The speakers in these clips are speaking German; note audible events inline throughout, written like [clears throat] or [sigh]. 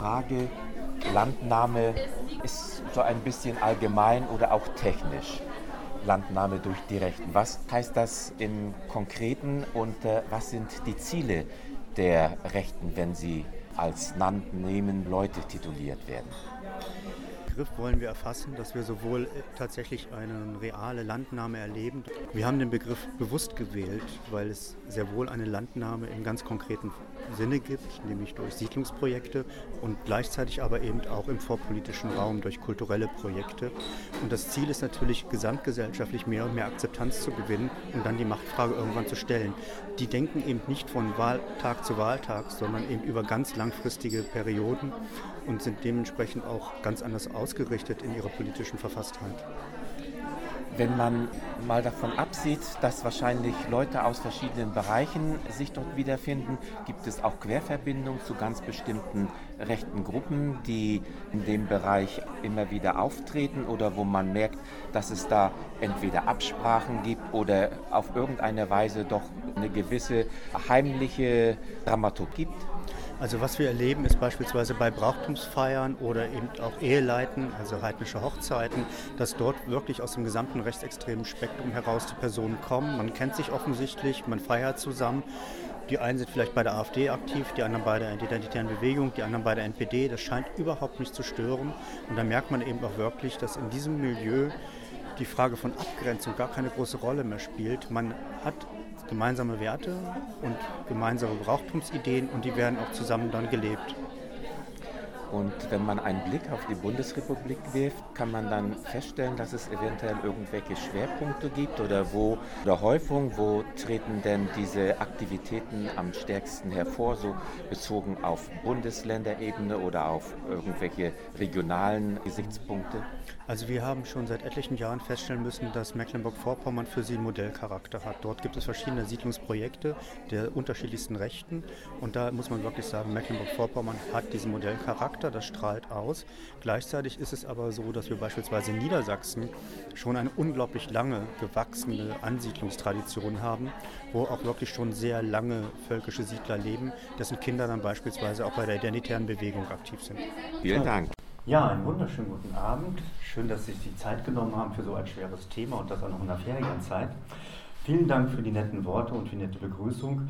Frage, Landnahme ist so ein bisschen allgemein oder auch technisch. Landnahme durch die Rechten. Was heißt das im Konkreten und äh, was sind die Ziele der Rechten, wenn sie als Landnehmen Leute tituliert werden? Begriff wollen wir erfassen, dass wir sowohl tatsächlich eine reale Landnahme erleben. Wir haben den Begriff bewusst gewählt, weil es sehr wohl eine Landnahme im ganz konkreten Sinne gibt, nämlich durch Siedlungsprojekte und gleichzeitig aber eben auch im vorpolitischen Raum durch kulturelle Projekte. Und das Ziel ist natürlich, gesamtgesellschaftlich mehr und mehr Akzeptanz zu gewinnen und dann die Machtfrage irgendwann zu stellen. Die denken eben nicht von Wahltag zu Wahltag, sondern eben über ganz langfristige Perioden und sind dementsprechend auch ganz anders ausgerichtet in ihrer politischen Verfasstheit. Wenn man mal davon absieht, dass wahrscheinlich Leute aus verschiedenen Bereichen sich dort wiederfinden, gibt es auch Querverbindungen zu ganz bestimmten rechten Gruppen, die in dem Bereich immer wieder auftreten oder wo man merkt, dass es da entweder Absprachen gibt oder auf irgendeine Weise doch eine gewisse heimliche Dramaturgie gibt. Also was wir erleben ist beispielsweise bei Brauchtumsfeiern oder eben auch Eheleiten, also heidnische Hochzeiten, dass dort wirklich aus dem gesamten rechtsextremen Spektrum heraus die Personen kommen. Man kennt sich offensichtlich, man feiert zusammen. Die einen sind vielleicht bei der AfD aktiv, die anderen bei der Identitären Bewegung, die anderen bei der NPD. Das scheint überhaupt nicht zu stören. Und da merkt man eben auch wirklich, dass in diesem Milieu die Frage von Abgrenzung gar keine große Rolle mehr spielt. Man hat gemeinsame Werte und gemeinsame Brauchtumsideen und die werden auch zusammen dann gelebt. Und wenn man einen Blick auf die Bundesrepublik wirft, kann man dann feststellen, dass es eventuell irgendwelche Schwerpunkte gibt oder wo oder Häufung, wo treten denn diese Aktivitäten am stärksten hervor, so bezogen auf Bundesländerebene oder auf irgendwelche regionalen Gesichtspunkte? Also wir haben schon seit etlichen Jahren feststellen müssen, dass Mecklenburg-Vorpommern für sie einen Modellcharakter hat. Dort gibt es verschiedene Siedlungsprojekte der unterschiedlichsten Rechten und da muss man wirklich sagen, Mecklenburg-Vorpommern hat diesen Modellcharakter, das strahlt aus. Gleichzeitig ist es aber so, dass wir beispielsweise in Niedersachsen schon eine unglaublich lange gewachsene Ansiedlungstradition haben, wo auch wirklich schon sehr lange völkische Siedler leben, dessen Kinder dann beispielsweise auch bei der identitären Bewegung aktiv sind. Vielen Dank. Ja, einen wunderschönen guten Abend. Schön, dass Sie sich die Zeit genommen haben für so ein schweres Thema und das auch noch in der Ferienzeit. Vielen Dank für die netten Worte und für die nette Begrüßung.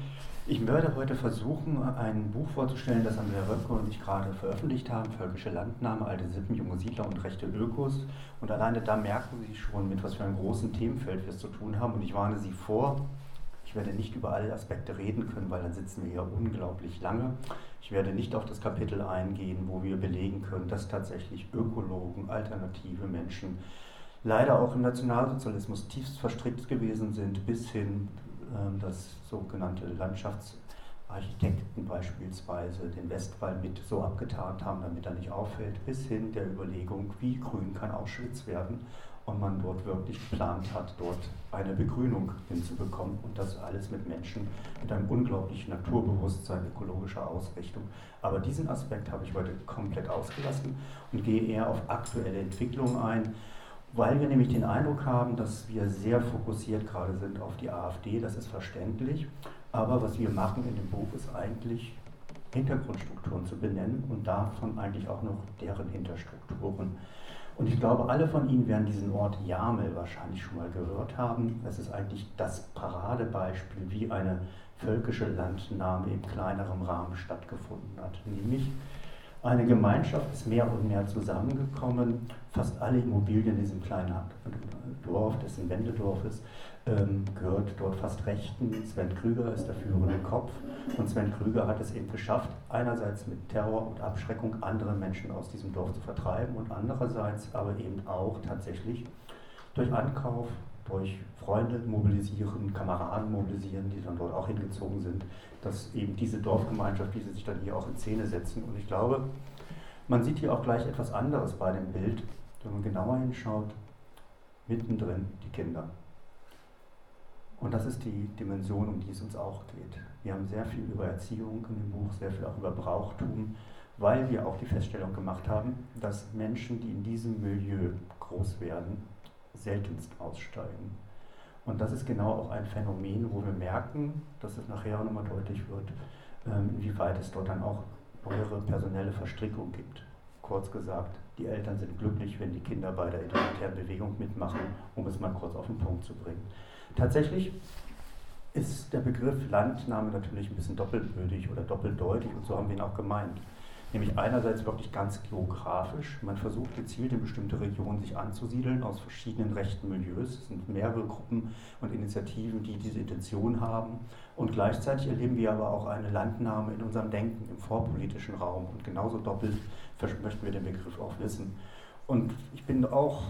Ich werde heute versuchen, ein Buch vorzustellen, das Andrea Röpke und ich gerade veröffentlicht haben, Völkische Landnahme, alte Sippen, junge Siedler und rechte Ökos. Und alleine da merken Sie schon, mit was für einem großen Themenfeld wir es zu tun haben. Und ich warne Sie vor, ich werde nicht über alle Aspekte reden können, weil dann sitzen wir hier unglaublich lange. Ich werde nicht auf das Kapitel eingehen, wo wir belegen können, dass tatsächlich Ökologen, alternative Menschen leider auch im Nationalsozialismus tiefst verstrickt gewesen sind, bis hin äh, das sogenannte Landschaftsarchitekten beispielsweise den Westwall mit so abgetan haben, damit er nicht auffällt, bis hin der Überlegung, wie grün kann Auschwitz werden. Und man dort wirklich geplant hat, dort eine Begrünung hinzubekommen. Und das alles mit Menschen mit einem unglaublichen Naturbewusstsein, ökologischer Ausrichtung. Aber diesen Aspekt habe ich heute komplett ausgelassen und gehe eher auf aktuelle Entwicklungen ein, weil wir nämlich den Eindruck haben, dass wir sehr fokussiert gerade sind auf die AfD, das ist verständlich, aber was wir machen in dem Buch ist eigentlich Hintergrundstrukturen zu benennen und davon eigentlich auch noch deren Hinterstrukturen. Und ich glaube, alle von Ihnen werden diesen Ort Jamel wahrscheinlich schon mal gehört haben. Es ist eigentlich das Paradebeispiel, wie eine völkische Landnahme im kleineren Rahmen stattgefunden hat. Nämlich eine Gemeinschaft ist mehr und mehr zusammengekommen. Fast alle Immobilien in diesem kleinen Dorf, das ein Wendedorf ist, ähm, gehört dort fast rechten. Sven Krüger ist der führende Kopf. Und Sven Krüger hat es eben geschafft, einerseits mit Terror und Abschreckung andere Menschen aus diesem Dorf zu vertreiben und andererseits aber eben auch tatsächlich durch Ankauf, durch Freunde mobilisieren, Kameraden mobilisieren, die dann dort auch hingezogen sind, dass eben diese Dorfgemeinschaft, die sie sich dann hier auch in Szene setzen. Und ich glaube, man sieht hier auch gleich etwas anderes bei dem Bild, wenn man genauer hinschaut, mittendrin die Kinder. Und das ist die Dimension, um die es uns auch geht. Wir haben sehr viel über Erziehung in dem Buch, sehr viel auch über Brauchtum, weil wir auch die Feststellung gemacht haben, dass Menschen, die in diesem Milieu groß werden, seltenst aussteigen. Und das ist genau auch ein Phänomen, wo wir merken, dass es nachher nochmal deutlich wird, ähm, inwieweit es dort dann auch eure personelle Verstrickung gibt. Kurz gesagt, die Eltern sind glücklich, wenn die Kinder bei der identitären Bewegung mitmachen, um es mal kurz auf den Punkt zu bringen. Tatsächlich ist der Begriff Landnahme natürlich ein bisschen doppelbödig oder doppeldeutig und so haben wir ihn auch gemeint. Nämlich einerseits wirklich ganz geografisch. Man versucht gezielt in bestimmte Regionen sich anzusiedeln aus verschiedenen rechten Milieus. Es sind mehrere Gruppen und Initiativen, die diese Intention haben. Und gleichzeitig erleben wir aber auch eine Landnahme in unserem Denken, im vorpolitischen Raum. Und genauso doppelt möchten wir den Begriff auch wissen. Und ich bin auch,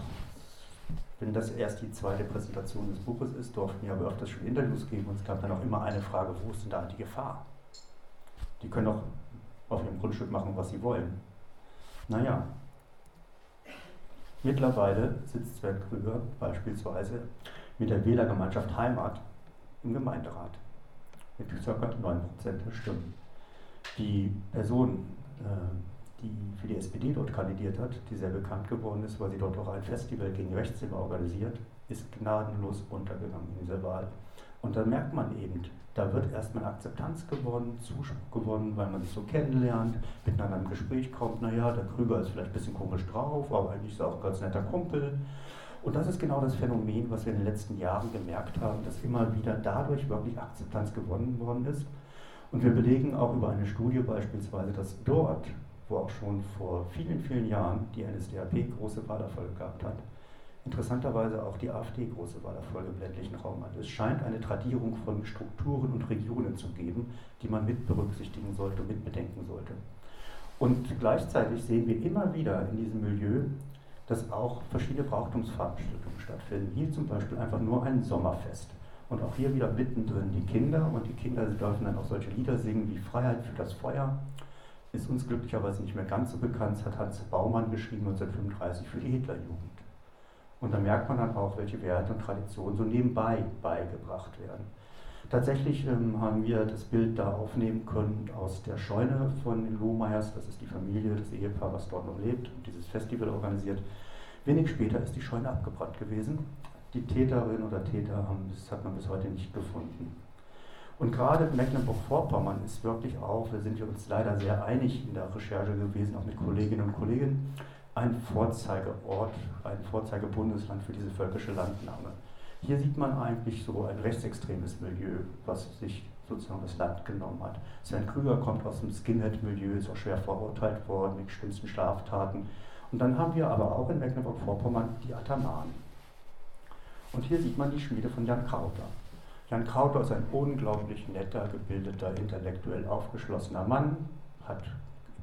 wenn das erst die zweite Präsentation des Buches ist, durften wir aber öfters schon Interviews geben und es gab dann auch immer eine Frage, wo ist denn da die Gefahr? Die können doch auf ihrem Grundstück machen, was sie wollen. Naja, mittlerweile sitzt Sven Krüger beispielsweise mit der Wählergemeinschaft Heimat im Gemeinderat mit ca. 9% der Stimmen. Die Person, äh, die für die SPD dort kandidiert hat, die sehr bekannt geworden ist, weil sie dort auch ein Festival gegen Rechtszimmer organisiert, ist gnadenlos untergegangen in dieser Wahl. Und da merkt man eben, da wird erstmal Akzeptanz gewonnen, Zuspruch gewonnen, weil man sich so kennenlernt, miteinander im Gespräch kommt. Naja, der Krüger ist vielleicht ein bisschen komisch drauf, aber eigentlich ist er auch ein ganz netter Kumpel. Und das ist genau das Phänomen, was wir in den letzten Jahren gemerkt haben, dass immer wieder dadurch wirklich Akzeptanz gewonnen worden ist. Und wir belegen auch über eine Studie beispielsweise, dass dort, wo auch schon vor vielen, vielen Jahren die NSDAP große Wahlerfolge gehabt hat, interessanterweise auch die AfD große Wahlerfolge im ländlichen Raum hat. Es scheint eine Tradierung von Strukturen und Regionen zu geben, die man mit berücksichtigen sollte, mit bedenken sollte. Und gleichzeitig sehen wir immer wieder in diesem Milieu, dass auch verschiedene Brauchtumsveranstaltungen stattfinden. Hier zum Beispiel einfach nur ein Sommerfest. Und auch hier wieder mittendrin die Kinder. Und die Kinder dürfen dann auch solche Lieder singen wie Freiheit für das Feuer. Ist uns glücklicherweise nicht mehr ganz so bekannt, das hat Hans Baumann geschrieben 1935 für die Hitlerjugend. Und da merkt man dann auch, welche Werte und Traditionen so nebenbei beigebracht werden. Tatsächlich ähm, haben wir das Bild da aufnehmen können aus der Scheune von den Lohmeyers. Das ist die Familie, das Ehepaar, was dort noch lebt und dieses Festival organisiert. Wenig später ist die Scheune abgebrannt gewesen. Die Täterin oder Täter haben, das hat man bis heute nicht gefunden. Und gerade Mecklenburg-Vorpommern ist wirklich auch, da sind wir uns leider sehr einig in der Recherche gewesen, auch mit Kolleginnen und Kollegen, ein Vorzeigeort, ein Vorzeigebundesland für diese völkische Landnahme. Hier sieht man eigentlich so ein rechtsextremes Milieu, was sich sozusagen das Land genommen hat. Sven Krüger kommt aus dem Skinhead-Milieu, ist auch schwer verurteilt worden mit schlimmsten Straftaten. Und dann haben wir aber auch in Mecklenburg-Vorpommern die Atamanen. Und hier sieht man die Schmiede von Jan Krauter. Jan Krauter ist ein unglaublich netter, gebildeter, intellektuell aufgeschlossener Mann, hat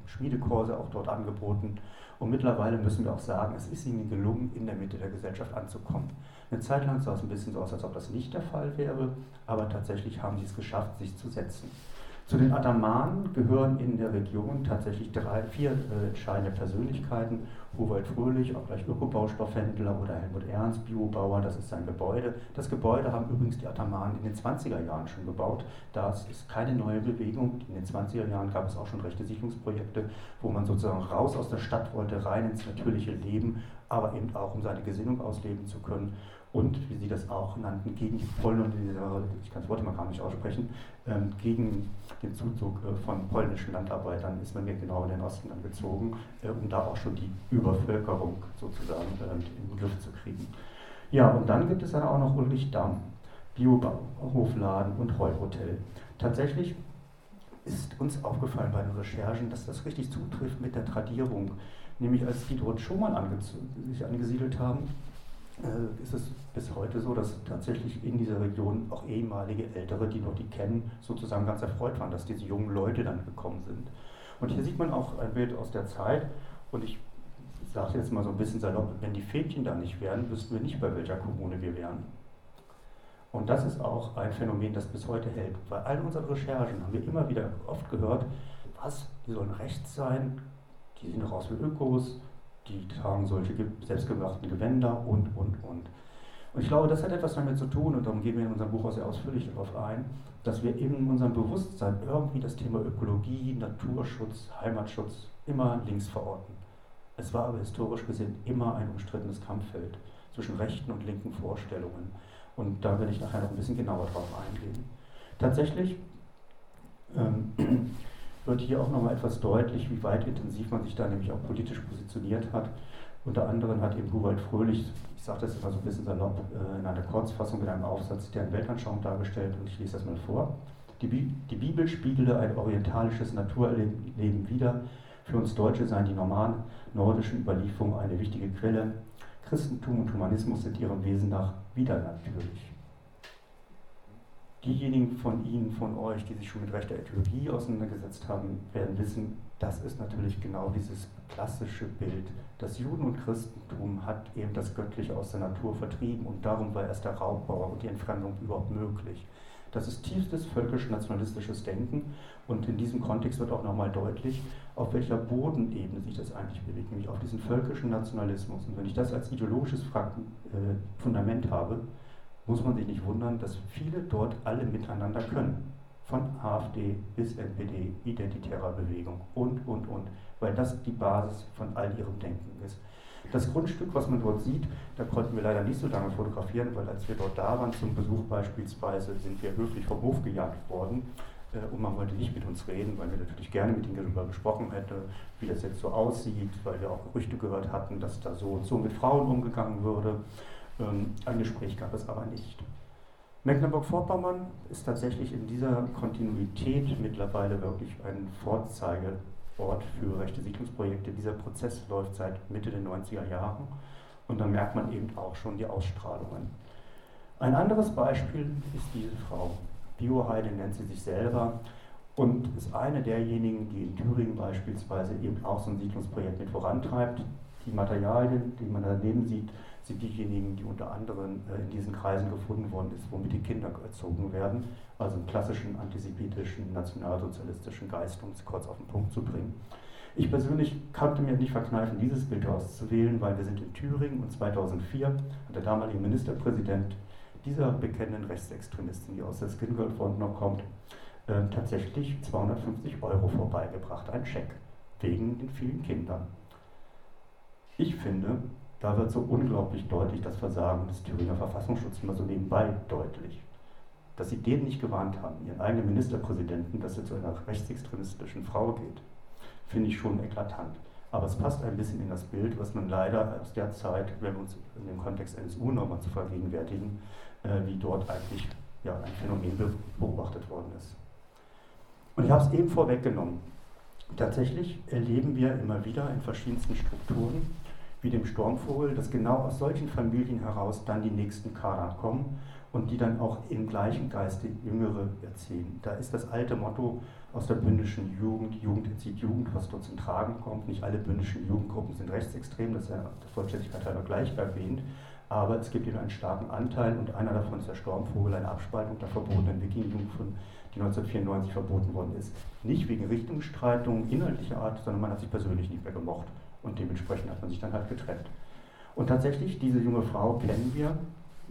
Schmiedekurse auch dort angeboten und mittlerweile müssen wir auch sagen, es ist ihnen gelungen, in der Mitte der Gesellschaft anzukommen. Eine Zeit lang sah es ein bisschen so aus, als ob das nicht der Fall wäre, aber tatsächlich haben sie es geschafft, sich zu setzen. Zu den Atamanen gehören in der Region tatsächlich drei, vier äh, entscheidende Persönlichkeiten. Huwald Fröhlich, auch gleich Ökobaustoffhändler oder Helmut Ernst, Biobauer, das ist sein Gebäude. Das Gebäude haben übrigens die Atamanen in den 20er Jahren schon gebaut. Das ist keine neue Bewegung. In den 20er Jahren gab es auch schon rechte Siedlungsprojekte, wo man sozusagen raus aus der Stadt wollte, rein ins natürliche Leben, aber eben auch um seine Gesinnung ausleben zu können und, wie Sie das auch nannten, gegen die Polen, ich kann das Wort immer gar nicht aussprechen, ähm, gegen den Zuzug äh, von polnischen Landarbeitern ist man mir genau in den Osten dann gezogen, äh, um da auch schon die Übervölkerung sozusagen äh, in den Griff zu kriegen. Ja, und dann gibt es dann auch noch Ulrichdamm, Biohofladen und Heuhotel. Tatsächlich ist uns aufgefallen bei den Recherchen, dass das richtig zutrifft mit der Tradierung. Nämlich als die dort schon mal sich angesiedelt haben, ist es bis heute so, dass tatsächlich in dieser Region auch ehemalige Ältere, die noch die kennen, sozusagen ganz erfreut waren, dass diese jungen Leute dann gekommen sind. Und hier sieht man auch ein Bild aus der Zeit und ich sage jetzt mal so ein bisschen salopp, wenn die Fädchen da nicht wären, wüssten wir nicht, bei welcher Kommune wir wären. Und das ist auch ein Phänomen, das bis heute hält. Bei all unseren Recherchen haben wir immer wieder oft gehört, was, die sollen rechts sein, die sehen doch aus wie Ökos, die tragen solche selbstgemachten Gewänder und, und, und. Und ich glaube, das hat etwas damit zu tun, und darum gehen wir in unserem Buch auch sehr ausführlich darauf ein, dass wir in unserem Bewusstsein irgendwie das Thema Ökologie, Naturschutz, Heimatschutz immer links verorten. Es war aber historisch gesehen immer ein umstrittenes Kampffeld zwischen rechten und linken Vorstellungen. Und da will ich nachher noch ein bisschen genauer drauf eingehen. Tatsächlich ähm, wird hier auch nochmal etwas deutlich, wie weit intensiv man sich da nämlich auch politisch positioniert hat. Unter anderem hat eben Huwald Fröhlich, ich sage das immer so ein bisschen salopp, äh, in einer Kurzfassung in einem Aufsatz deren Weltanschauung dargestellt und ich lese das mal vor. Die, Bi die Bibel spiegele ein orientalisches Naturleben wider. Für uns Deutsche seien die normalen nordischen Überlieferungen eine wichtige Quelle. Christentum und Humanismus sind ihrem Wesen nach wieder natürlich diejenigen von Ihnen, von euch, die sich schon mit rechter Äthiologie auseinandergesetzt haben, werden wissen, das ist natürlich genau dieses klassische Bild. Das Juden- und Christentum hat eben das Göttliche aus der Natur vertrieben und darum war erst der Raubbau und die Entfremdung überhaupt möglich. Das ist tiefstes völkisch-nationalistisches Denken und in diesem Kontext wird auch nochmal deutlich, auf welcher Bodenebene sich das eigentlich bewegt, nämlich auf diesen völkischen Nationalismus. Und wenn ich das als ideologisches äh, Fundament habe, muss man sich nicht wundern, dass viele dort alle miteinander können. Von AfD bis NPD, identitärer Bewegung und, und, und. Weil das die Basis von all ihrem Denken ist. Das Grundstück, was man dort sieht, da konnten wir leider nicht so lange fotografieren, weil als wir dort da waren zum Besuch beispielsweise, sind wir höflich vom Hof gejagt worden. Äh, und man wollte nicht mit uns reden, weil wir natürlich gerne mit ihnen darüber gesprochen hätten, wie das jetzt so aussieht, weil wir auch Gerüchte gehört hatten, dass da so und so mit Frauen umgegangen würde. Ähm, ein Gespräch gab es aber nicht. Mecklenburg-Vorpommern ist tatsächlich in dieser Kontinuität mittlerweile wirklich ein Vorzeigeort für rechte Siedlungsprojekte. Dieser Prozess läuft seit Mitte der 90er Jahre und da merkt man eben auch schon die Ausstrahlungen. Ein anderes Beispiel ist diese Frau. Bioheide nennt sie sich selber und ist eine derjenigen, die in Thüringen beispielsweise eben auch so ein Siedlungsprojekt mit vorantreibt. Die Materialien, die man daneben sieht, sind diejenigen, die unter anderem äh, in diesen Kreisen gefunden worden ist, womit die Kinder erzogen werden, also im klassischen antisemitischen, nationalsozialistischen Geist, um es kurz auf den Punkt zu bringen. Ich persönlich konnte mir nicht verkneifen, dieses Bild auszuwählen, weil wir sind in Thüringen und 2004 hat der damalige Ministerpräsident dieser bekennenden Rechtsextremistin, die aus der Skin Front noch kommt, äh, tatsächlich 250 Euro vorbeigebracht, ein Scheck, wegen den vielen Kindern. Ich finde, da wird so unglaublich deutlich das Versagen des Thüringer Verfassungsschutzes mal so nebenbei deutlich. Dass sie den nicht gewarnt haben, ihren eigenen Ministerpräsidenten, dass er zu einer rechtsextremistischen Frau geht, finde ich schon eklatant. Aber es passt ein bisschen in das Bild, was man leider aus der Zeit, wenn wir uns in dem Kontext NSU nochmal zu vergegenwärtigen, äh, wie dort eigentlich ja, ein Phänomen beobachtet worden ist. Und ich habe es eben vorweggenommen. Tatsächlich erleben wir immer wieder in verschiedensten Strukturen, wie dem Sturmvogel, dass genau aus solchen Familien heraus dann die nächsten Kader kommen und die dann auch im gleichen Geiste Jüngere erziehen. Da ist das alte Motto aus der bündischen Jugend, Jugend erzieht Jugend, was dort zum Tragen kommt. Nicht alle bündischen Jugendgruppen sind rechtsextrem, das ist ja der Vollständigkeit halber gleich erwähnt, aber es gibt eben einen starken Anteil und einer davon ist der Sturmvogel, eine Abspaltung der verbotenen Wikingjugend, die 1994 verboten worden ist. Nicht wegen Richtungsstreitungen inhaltlicher Art, sondern man hat sich persönlich nicht mehr gemocht. Und dementsprechend hat man sich dann halt getrennt. Und tatsächlich, diese junge Frau kennen wir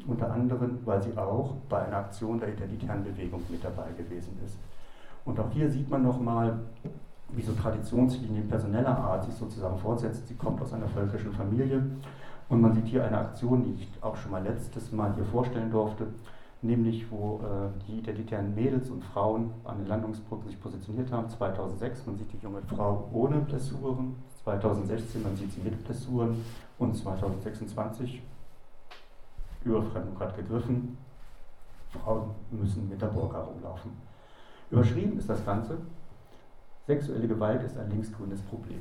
unter anderem, weil sie auch bei einer Aktion der identitären Bewegung mit dabei gewesen ist. Und auch hier sieht man nochmal, wie so Traditionslinien personeller Art sich sozusagen fortsetzt. Sie kommt aus einer völkischen Familie und man sieht hier eine Aktion, die ich auch schon mal letztes Mal hier vorstellen durfte, nämlich wo äh, die identitären Mädels und Frauen an den Landungsbrücken sich positioniert haben. 2006, man sieht die junge Frau ohne Blessuren, 2016, man sieht sie mit Blessuren und 2026, Überfremdung hat gegriffen, Frauen müssen mit der Burka rumlaufen. Überschrieben ist das Ganze, sexuelle Gewalt ist ein linksgrünes Problem.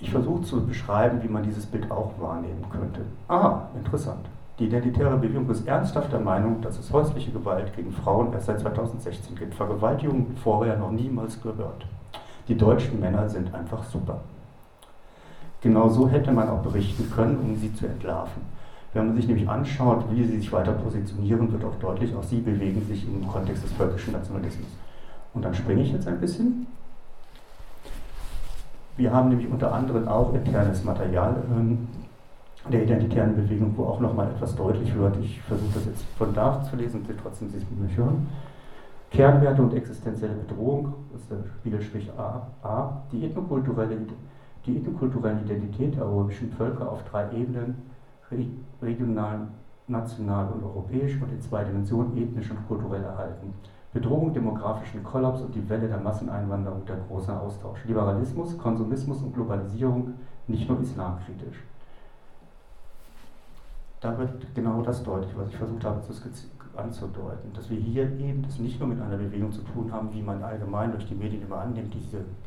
Ich versuche zu beschreiben, wie man dieses Bild auch wahrnehmen könnte. Ah, interessant. Die identitäre Bewegung ist ernsthaft der Meinung, dass es häusliche Gewalt gegen Frauen erst seit 2016 gibt. Vergewaltigung vorher noch niemals gehört. Die deutschen Männer sind einfach super. Genau so hätte man auch berichten können, um sie zu entlarven. Wenn man sich nämlich anschaut, wie sie sich weiter positionieren, wird auch deutlich, auch sie bewegen sich im Kontext des völkischen Nationalismus. Und dann springe ich jetzt ein bisschen. Wir haben nämlich unter anderem auch internes Material ähm, der identitären Bewegung, wo auch nochmal etwas deutlich wird. Ich versuche das jetzt von da zu lesen, Sie trotzdem Sie es mit mir hören. Kernwerte und existenzielle Bedrohung, das ist der Spiegelstrich A, A die, ethnokulturelle, die ethnokulturelle Identität der europäischen Völker auf drei Ebenen, regional, national und europäisch und in zwei Dimensionen ethnisch und kulturell erhalten. Bedrohung, demografischen Kollaps und die Welle der Masseneinwanderung, der große Austausch. Liberalismus, Konsumismus und Globalisierung, nicht nur islamkritisch. Da wird genau das deutlich, was ich versucht habe zu anzudeuten, dass wir hier eben das nicht nur mit einer Bewegung zu tun haben, wie man allgemein durch die Medien immer annimmt, die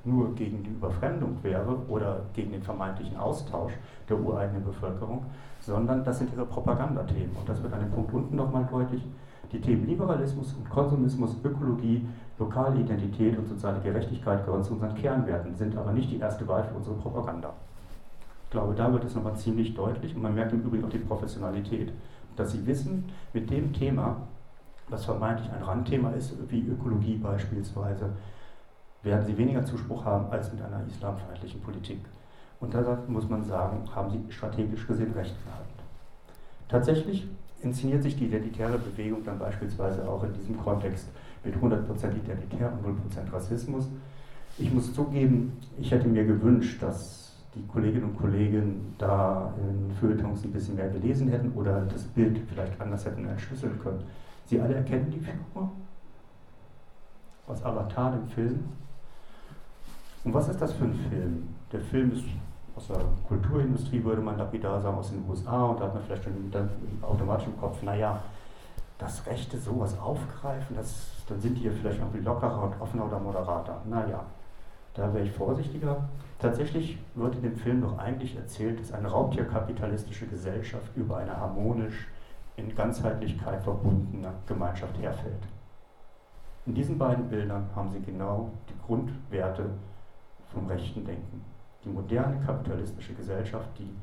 nur gegen die Überfremdung wäre oder gegen den vermeintlichen Austausch der ureigenen Bevölkerung, sondern das sind ihre Propagandathemen. Und das wird an dem Punkt unten nochmal deutlich. Die Themen Liberalismus und Konsumismus, Ökologie, lokale Identität und soziale Gerechtigkeit gehören zu unseren Kernwerten, sind aber nicht die erste Wahl für unsere Propaganda. Ich glaube, da wird es nochmal ziemlich deutlich und man merkt im Übrigen auch die Professionalität, dass sie wissen, mit dem Thema, was vermeintlich ein Randthema ist, wie Ökologie beispielsweise, werden sie weniger Zuspruch haben als mit einer islamfeindlichen Politik. Und da muss man sagen, haben sie strategisch gesehen recht gehabt. Tatsächlich inszeniert sich die identitäre Bewegung dann beispielsweise auch in diesem Kontext mit 100% identitär und 0% Rassismus. Ich muss zugeben, ich hätte mir gewünscht, dass die Kolleginnen und Kollegen da in Feuilletons ein bisschen mehr gelesen hätten oder das Bild vielleicht anders hätten entschlüsseln können. Sie alle erkennen die Figur aus Avatar, dem Film. Und was ist das für ein Film? Der Film ist aus der Kulturindustrie, würde man lapidar sagen, aus den USA und da hat man vielleicht schon automatisch im Kopf, naja, das Rechte sowas aufgreifen, das, dann sind die ja vielleicht irgendwie lockerer und offener oder moderater. Naja, da wäre ich vorsichtiger. Tatsächlich wird in dem Film doch eigentlich erzählt, dass eine raubtierkapitalistische Gesellschaft über eine harmonisch in Ganzheitlichkeit verbundene Gemeinschaft herfällt. In diesen beiden Bildern haben Sie genau die Grundwerte vom rechten Denken. Die moderne kapitalistische Gesellschaft, die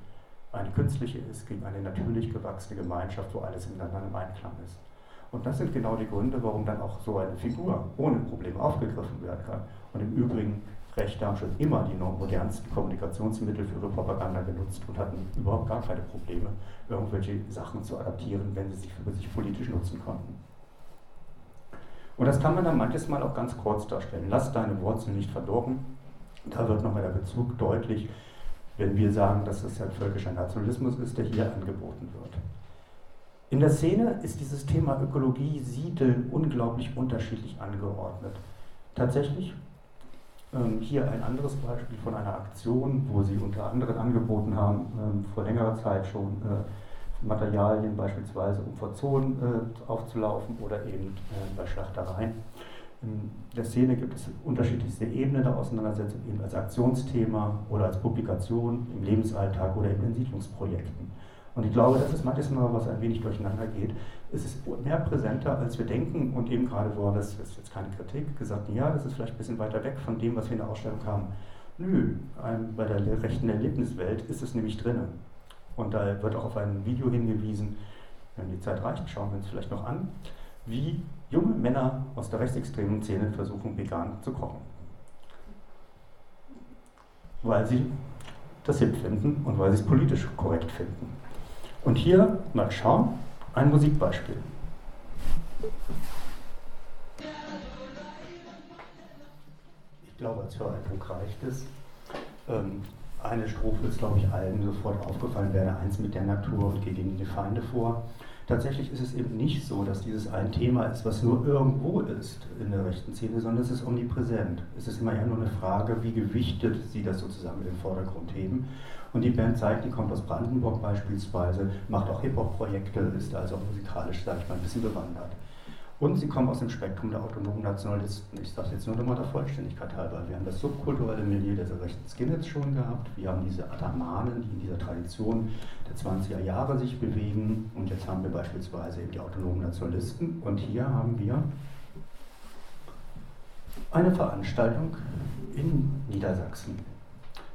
eine künstliche ist gegen eine natürlich gewachsene Gemeinschaft, wo alles miteinander im Einklang ist. Und das sind genau die Gründe, warum dann auch so eine Figur ohne Probleme aufgegriffen werden kann. Und im Übrigen Rechte haben schon immer die modernsten Kommunikationsmittel für ihre Propaganda genutzt und hatten überhaupt gar keine Probleme, irgendwelche Sachen zu adaptieren, wenn sie sich für sich politisch nutzen konnten. Und das kann man dann manches Mal auch ganz kurz darstellen. Lass deine Wurzeln nicht verdorben. Da wird nochmal der Bezug deutlich, wenn wir sagen, dass es ein völkischer Nationalismus ist, der hier angeboten wird. In der Szene ist dieses Thema Ökologie, Siedeln unglaublich unterschiedlich angeordnet. Tatsächlich hier ein anderes Beispiel von einer Aktion, wo sie unter anderem angeboten haben, ähm, vor längerer Zeit schon äh, Materialien beispielsweise, um vor Zonen äh, aufzulaufen oder eben äh, bei Schlachtereien. In der Szene gibt es unterschiedlichste Ebenen der Auseinandersetzung, eben als Aktionsthema oder als Publikation im Lebensalltag oder eben in Siedlungsprojekten. Und ich glaube, das ist manchmal, was ein wenig durcheinander geht. Es ist mehr präsenter, als wir denken. Und eben gerade wurde, das ist jetzt keine Kritik, gesagt, ja, das ist vielleicht ein bisschen weiter weg von dem, was wir in der Ausstellung haben. Nö, bei der rechten Erlebniswelt ist es nämlich drin. Und da wird auch auf ein Video hingewiesen, wenn die Zeit reicht, schauen wir uns vielleicht noch an, wie junge Männer aus der rechtsextremen Szene versuchen, vegan zu kochen. Weil sie das hip finden und weil sie es politisch korrekt finden. Und hier, mal schauen, ein Musikbeispiel. Ich glaube, als Höreindruck reicht es. Ähm, eine Strophe ist, glaube ich, allen sofort aufgefallen, werde eins mit der Natur und gehe gegen die Feinde vor. Tatsächlich ist es eben nicht so, dass dieses ein Thema ist, was nur irgendwo ist in der rechten Szene, sondern es ist omnipräsent. Es ist immer eher nur eine Frage, wie gewichtet sie das sozusagen in den Vordergrund heben. Und die Band die kommt aus Brandenburg beispielsweise, macht auch Hip-Hop-Projekte, ist also musikalisch, sage ich mal, ein bisschen bewandert. Und sie kommen aus dem Spektrum der autonomen Nationalisten. Ich sage jetzt nur noch mal der Vollständigkeit halber. Wir haben das subkulturelle Milieu der rechten Skinheads schon gehabt. Wir haben diese Atamanen, die in dieser Tradition der 20er Jahre sich bewegen. Und jetzt haben wir beispielsweise eben die autonomen Nationalisten. Und hier haben wir eine Veranstaltung in Niedersachsen.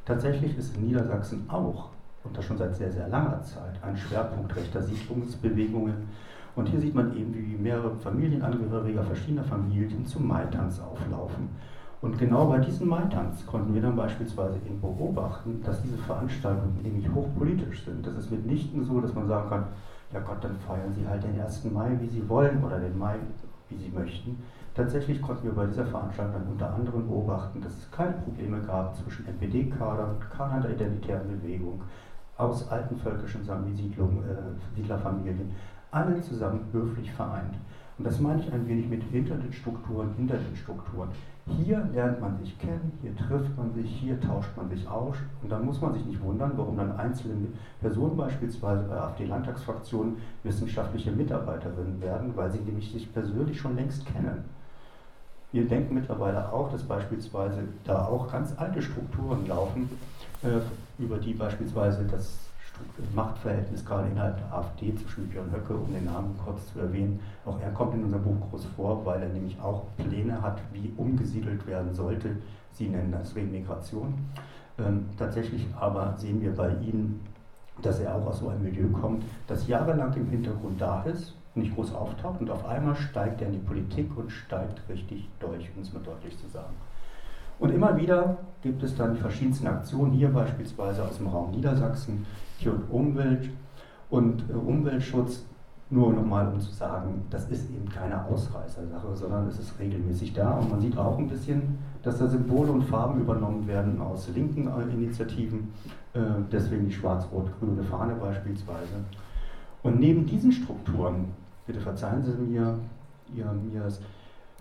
Tatsächlich ist in Niedersachsen auch, und das schon seit sehr, sehr langer Zeit, ein Schwerpunkt rechter Siedlungsbewegungen und hier sieht man eben, wie mehrere Familienangehörige verschiedener Familien zum Maitanz auflaufen. Und genau bei diesem Maitanz konnten wir dann beispielsweise eben beobachten, dass diese Veranstaltungen nämlich hochpolitisch sind. Das ist mitnichten so, dass man sagen kann, ja Gott, dann feiern Sie halt den 1. Mai, wie Sie wollen, oder den Mai, wie Sie möchten. Tatsächlich konnten wir bei dieser Veranstaltung unter anderem beobachten, dass es keine Probleme gab zwischen NPD-Kadern, Kadern der identitären Bewegung, aus alten völkischen Siedlungen, äh, Siedlerfamilien, alle zusammen höflich vereint. Und das meine ich ein wenig mit hinter den Strukturen, hinter den Strukturen. Hier lernt man sich kennen, hier trifft man sich, hier tauscht man sich aus. Und dann muss man sich nicht wundern, warum dann einzelne Personen beispielsweise bei AfD-Landtagsfraktionen wissenschaftliche Mitarbeiterinnen werden, weil sie nämlich sich persönlich schon längst kennen. Wir denken mittlerweile auch, dass beispielsweise da auch ganz alte Strukturen laufen, äh, über die beispielsweise das Machtverhältnis gerade innerhalb der AfD zwischen Björn Höcke, um den Namen kurz zu erwähnen, auch er kommt in unserem Buch groß vor, weil er nämlich auch Pläne hat, wie umgesiedelt werden sollte. Sie nennen das Remigration. Ähm, tatsächlich aber sehen wir bei ihm, dass er auch aus so einem Milieu kommt, das jahrelang im Hintergrund da ist, nicht groß auftaucht und auf einmal steigt er in die Politik und steigt richtig durch, um es mal deutlich zu sagen. Und immer wieder gibt es dann die verschiedensten Aktionen, hier beispielsweise aus dem Raum Niedersachsen, hier und Umwelt und äh, Umweltschutz, nur nochmal um zu sagen, das ist eben keine Ausreißersache, sondern es ist regelmäßig da und man sieht auch ein bisschen, dass da Symbole und Farben übernommen werden aus linken äh, Initiativen, äh, deswegen die schwarz-rot-grüne Fahne beispielsweise. Und neben diesen Strukturen, bitte verzeihen Sie mir, ihr, mir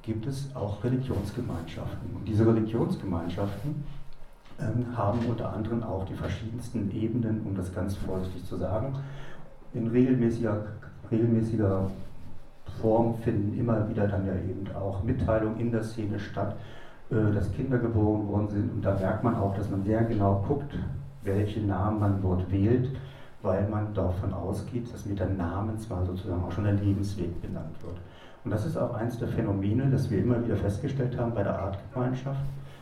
gibt es auch Religionsgemeinschaften. Und diese Religionsgemeinschaften ähm, haben unter anderem auch die verschiedensten Ebenen, um das ganz vorsichtig zu sagen. In regelmäßiger, regelmäßiger Form finden immer wieder dann ja eben auch Mitteilungen in der Szene statt, äh, dass Kinder geboren worden sind. Und da merkt man auch, dass man sehr genau guckt, welche Namen man dort wählt, weil man davon ausgeht, dass mit der Namenswahl sozusagen auch schon der Lebensweg benannt wird. Und das ist auch eines der Phänomene, das wir immer wieder festgestellt haben bei der Artgemeinschaft.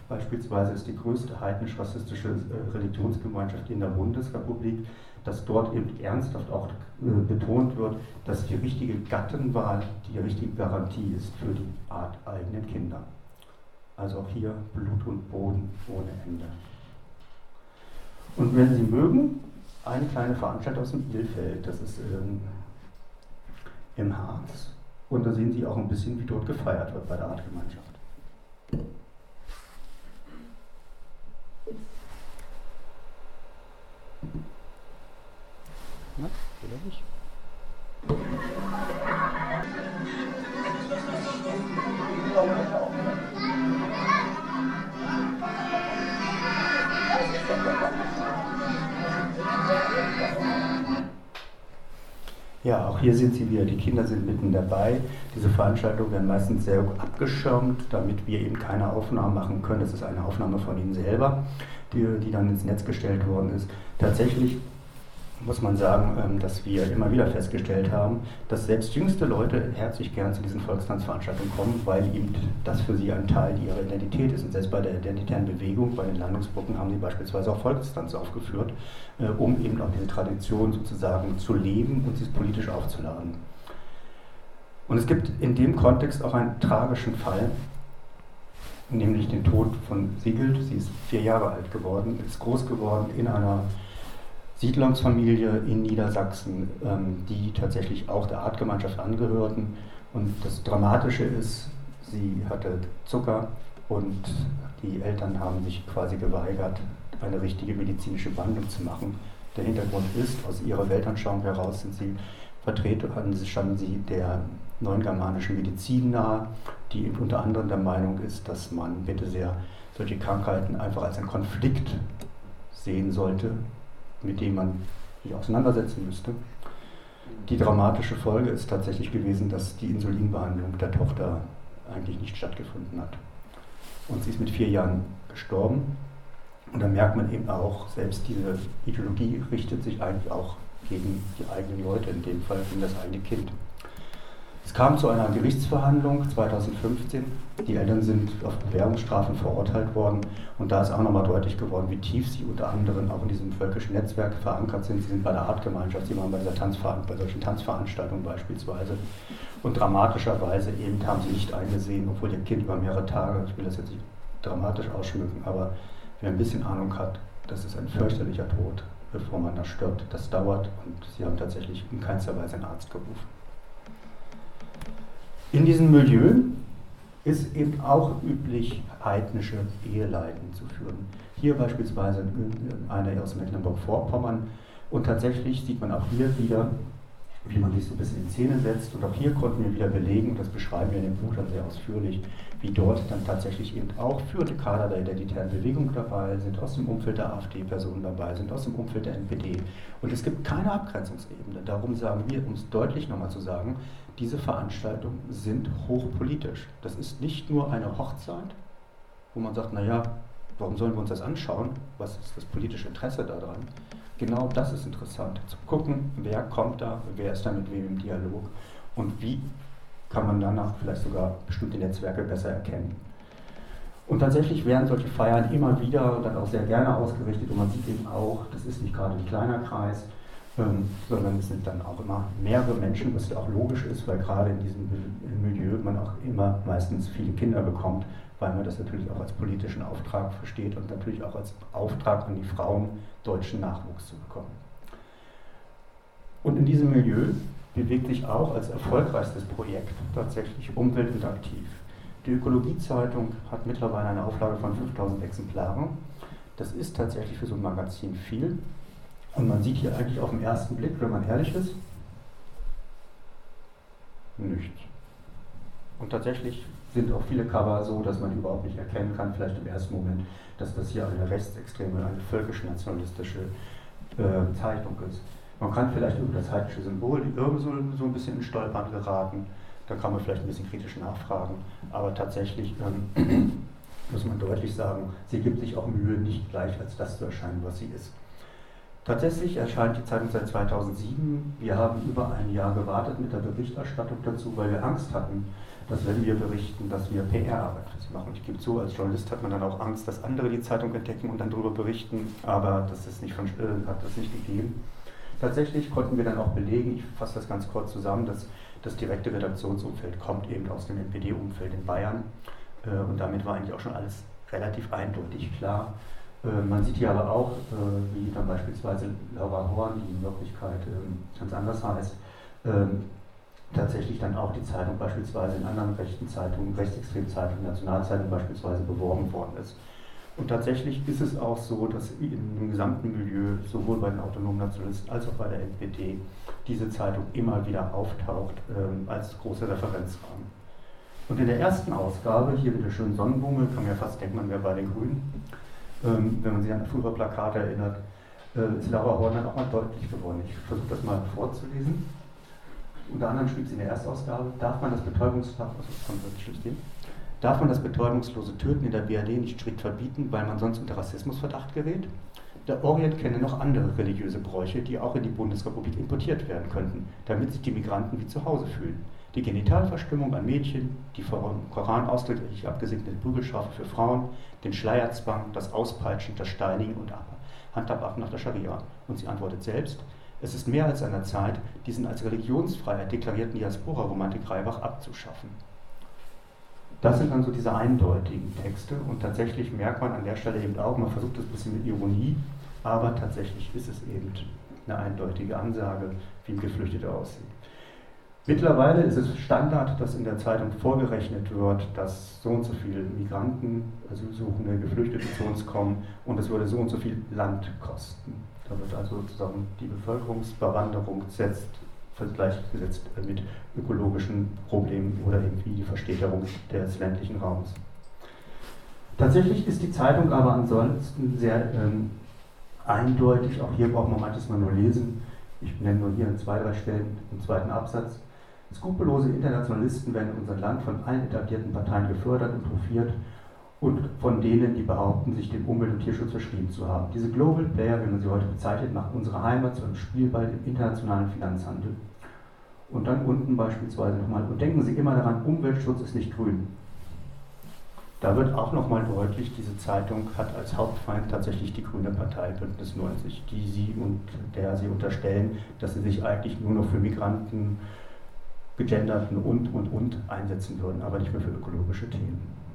Beispielsweise ist die größte heidnisch-rassistische äh, Religionsgemeinschaft in der Bundesrepublik, dass dort eben ernsthaft auch äh, betont wird, dass die richtige Gattenwahl die richtige Garantie ist für die arteigenen Kinder. Also auch hier Blut und Boden ohne Ende. Und wenn Sie mögen, eine kleine Veranstaltung aus dem Ilfeld, das ist ähm, im Harz. Und da sehen Sie auch ein bisschen, wie dort gefeiert wird bei der Artgemeinschaft. Na, oder nicht? Ja, auch hier sind sie wieder. Die Kinder sind mitten dabei. Diese Veranstaltungen werden meistens sehr abgeschirmt, damit wir eben keine Aufnahmen machen können. Das ist eine Aufnahme von ihnen selber, die, die dann ins Netz gestellt worden ist. Tatsächlich muss man sagen, ähm, dass wir immer wieder festgestellt haben, dass selbst jüngste Leute herzlich gern zu diesen Volkstanzveranstaltungen kommen, weil eben das für sie ein Teil ihrer Identität ist. Und selbst bei der identitären Bewegung, bei den Landungsbrücken, haben sie beispielsweise auch Volkstanz aufgeführt, äh, um eben auch diese Tradition sozusagen zu leben und sie politisch aufzuladen. Und es gibt in dem Kontext auch einen tragischen Fall, nämlich den Tod von Siegelt. Sie ist vier Jahre alt geworden, ist groß geworden in einer Siedlungsfamilie in Niedersachsen, ähm, die tatsächlich auch der Artgemeinschaft angehörten. Und das Dramatische ist, sie hatte Zucker und die Eltern haben sich quasi geweigert, eine richtige medizinische Behandlung zu machen. Der Hintergrund ist, aus ihrer Weltanschauung heraus sind sie Vertreter, standen sie der neuen germanischen Medizin nahe, die unter anderem der Meinung ist, dass man bitte sehr solche Krankheiten einfach als einen Konflikt sehen sollte mit dem man sich auseinandersetzen müsste. Die dramatische Folge ist tatsächlich gewesen, dass die Insulinbehandlung der Tochter eigentlich nicht stattgefunden hat. Und sie ist mit vier Jahren gestorben. Und da merkt man eben auch, selbst diese Ideologie richtet sich eigentlich auch gegen die eigenen Leute, in dem Fall gegen das eigene Kind. Es kam zu einer Gerichtsverhandlung 2015. Die Eltern sind auf Bewährungsstrafen verurteilt worden. Und da ist auch nochmal deutlich geworden, wie tief sie unter anderem auch in diesem völkischen Netzwerk verankert sind. Sie sind bei der Artgemeinschaft, sie waren bei, bei solchen Tanzveranstaltungen beispielsweise. Und dramatischerweise eben haben sie nicht eingesehen, obwohl ihr Kind über mehrere Tage, ich will das jetzt nicht dramatisch ausschmücken, aber wer ein bisschen Ahnung hat, das ist ein fürchterlicher Tod, bevor man da stirbt. Das dauert und sie haben tatsächlich in keinster Weise einen Arzt gerufen. In diesem Milieu ist eben auch üblich, heidnische Eheleiden zu führen. Hier beispielsweise einer aus Mecklenburg-Vorpommern. Und tatsächlich sieht man auch hier wieder wie man sich so ein bisschen in Szene setzt. Und auch hier konnten wir wieder belegen, und das beschreiben wir in dem Buch dann sehr ausführlich, wie dort dann tatsächlich eben auch führende Kader der identitären Bewegung dabei sind, aus dem Umfeld der AfD Personen dabei sind, aus dem Umfeld der NPD. Und es gibt keine Abgrenzungsebene. Darum sagen wir, um es deutlich nochmal zu sagen, diese Veranstaltungen sind hochpolitisch. Das ist nicht nur eine Hochzeit, wo man sagt, naja, warum sollen wir uns das anschauen? Was ist das politische Interesse daran? Genau das ist interessant, zu gucken, wer kommt da, wer ist da mit wem im Dialog und wie kann man danach vielleicht sogar bestimmte Netzwerke besser erkennen. Und tatsächlich werden solche Feiern immer wieder und dann auch sehr gerne ausgerichtet und man sieht eben auch, das ist nicht gerade ein kleiner Kreis, ähm, sondern es sind dann auch immer mehrere Menschen, was ja auch logisch ist, weil gerade in diesem Milieu man auch immer meistens viele Kinder bekommt, weil man das natürlich auch als politischen Auftrag versteht und natürlich auch als Auftrag an die Frauen, deutschen Nachwuchs zu bekommen. Und in diesem Milieu bewegt sich auch als erfolgreichstes Projekt tatsächlich Umwelt und Aktiv. Die Ökologiezeitung hat mittlerweile eine Auflage von 5000 Exemplaren. Das ist tatsächlich für so ein Magazin viel. Und man sieht hier eigentlich auf den ersten Blick, wenn man ehrlich ist, nichts. Und tatsächlich sind auch viele Cover so, dass man überhaupt nicht erkennen kann, vielleicht im ersten Moment, dass das hier eine rechtsextreme, eine völkisch-nationalistische äh, Zeichnung ist. Man kann vielleicht über das heidnische Symbol irgendwo so, so ein bisschen in Stolpern geraten, da kann man vielleicht ein bisschen kritisch nachfragen, aber tatsächlich ähm, [clears throat] muss man deutlich sagen, sie gibt sich auch Mühe, nicht gleich als das zu erscheinen, was sie ist. Tatsächlich erscheint die Zeitung seit 2007. Wir haben über ein Jahr gewartet mit der Berichterstattung dazu, weil wir Angst hatten, dass wenn wir berichten, dass wir PR-Arbeit für sie machen. Ich gebe zu, als Journalist hat man dann auch Angst, dass andere die Zeitung entdecken und dann darüber berichten, aber das ist nicht von, äh, hat das nicht gegeben. Tatsächlich konnten wir dann auch belegen, ich fasse das ganz kurz zusammen, dass das direkte Redaktionsumfeld kommt eben aus dem NPD-Umfeld in Bayern äh, und damit war eigentlich auch schon alles relativ eindeutig klar. Äh, man sieht hier aber auch, äh, wie dann beispielsweise Laura Horn, die in Wirklichkeit ähm, ganz anders heißt, ähm, tatsächlich dann auch die Zeitung beispielsweise in anderen rechten Zeitungen, rechtsextremen Zeitungen, Nationalzeitungen beispielsweise beworben worden ist. Und tatsächlich ist es auch so, dass in dem gesamten Milieu, sowohl bei den autonomen Nationalisten als auch bei der NPD, diese Zeitung immer wieder auftaucht ähm, als großer Referenzrahmen. Und in der ersten Ausgabe, hier mit der schönen Sonnenblume, kann man ja fast denken, man wäre bei den Grünen, ähm, wenn man sich an frühere Plakate erinnert, äh, ist Laura Horner auch mal deutlich geworden. Ich versuche das mal vorzulesen. Unter anderem schrieb sie in der Erstausgabe, darf man das Betäubungsfach, also darf man das betäubungslose Töten in der BRD nicht strikt verbieten, weil man sonst unter Rassismusverdacht gerät? Der Orient kenne noch andere religiöse Bräuche, die auch in die Bundesrepublik importiert werden könnten, damit sich die Migranten wie zu Hause fühlen. Die Genitalverstimmung an Mädchen, die vom Koran ausdrücklich abgesegnete Prügelstrafe für Frauen, den Schleierzwang, das Auspeitschen, das Steinigen und Handhabachten nach der Scharia. Und sie antwortet selbst, es ist mehr als an der Zeit, diesen als Religionsfreiheit deklarierten Diaspora-Romantik Reibach abzuschaffen. Das sind dann so diese eindeutigen Texte und tatsächlich merkt man an der Stelle eben auch, man versucht das ein bisschen mit Ironie, aber tatsächlich ist es eben eine eindeutige Ansage, wie Geflüchtete aussehen. Mittlerweile ist es Standard, dass in der Zeitung vorgerechnet wird, dass so und so viele Migranten, Asylsuchende, Geflüchtete zu uns kommen und es würde so und so viel Land kosten. Da wird also sozusagen die Bevölkerungsbewanderung setzt, gleichgesetzt mit ökologischen Problemen oder irgendwie die Verstädterung des ländlichen Raums. Tatsächlich ist die Zeitung aber ansonsten sehr ähm, eindeutig, auch hier braucht man manches mal nur lesen. Ich nenne nur hier in zwei, drei Stellen im zweiten Absatz. Skrupellose Internationalisten werden in unserem Land von allen etablierten Parteien gefördert und hofiert und von denen, die behaupten, sich dem Umwelt- und Tierschutz verschrieben zu haben. Diese Global Player, wie man sie heute bezeichnet, machen unsere Heimat zu einem Spielball im internationalen Finanzhandel. Und dann unten beispielsweise nochmal, und denken Sie immer daran, Umweltschutz ist nicht grün. Da wird auch nochmal deutlich, diese Zeitung hat als Hauptfeind tatsächlich die Grüne Partei Bündnis 90, die sie und der sie unterstellen, dass sie sich eigentlich nur noch für Migranten, Gegenderten und, und, und einsetzen würden, aber nicht mehr für ökologische Themen.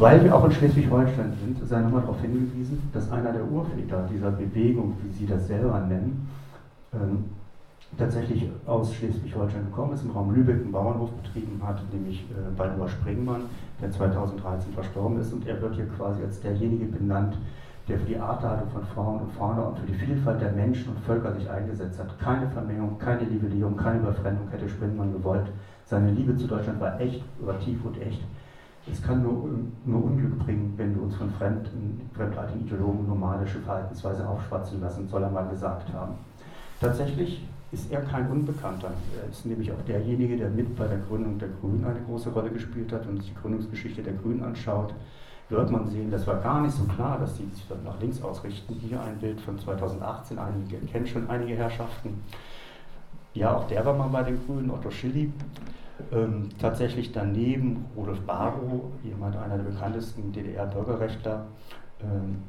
Weil wir auch in Schleswig-Holstein sind, sei nochmal darauf hingewiesen, dass einer der Urväter dieser Bewegung, wie Sie das selber nennen, ähm, tatsächlich aus Schleswig-Holstein gekommen ist, im Raum Lübeck einen Bauernhof betrieben hat, nämlich äh, Baldur Springmann, der 2013 verstorben ist. Und er wird hier quasi als derjenige benannt, der für die Arterhaltung von Frauen und Fauna und für die Vielfalt der Menschen und Völker sich eingesetzt hat. Keine Vermengung, keine Nivellierung, keine Überfremdung hätte Sprindemann gewollt. Seine Liebe zu Deutschland war echt, war tief und echt. Es kann nur, nur Unglück bringen, wenn wir uns von fremden, fremdartigen Ideologen nomadische Verhaltensweise aufschwatzen lassen, soll er mal gesagt haben. Tatsächlich ist er kein Unbekannter. Er ist nämlich auch derjenige, der mit bei der Gründung der Grünen eine große Rolle gespielt hat und sich die Gründungsgeschichte der Grünen anschaut wird man sehen, das war gar nicht so klar, dass sie sich dann nach links ausrichten. Hier ein Bild von 2018, einige kennen schon einige Herrschaften. Ja, auch der war mal bei den Grünen, Otto Schilly. Ähm, tatsächlich daneben Rudolf Barrow, jemand, einer der bekanntesten DDR-Bürgerrechtler. Ähm,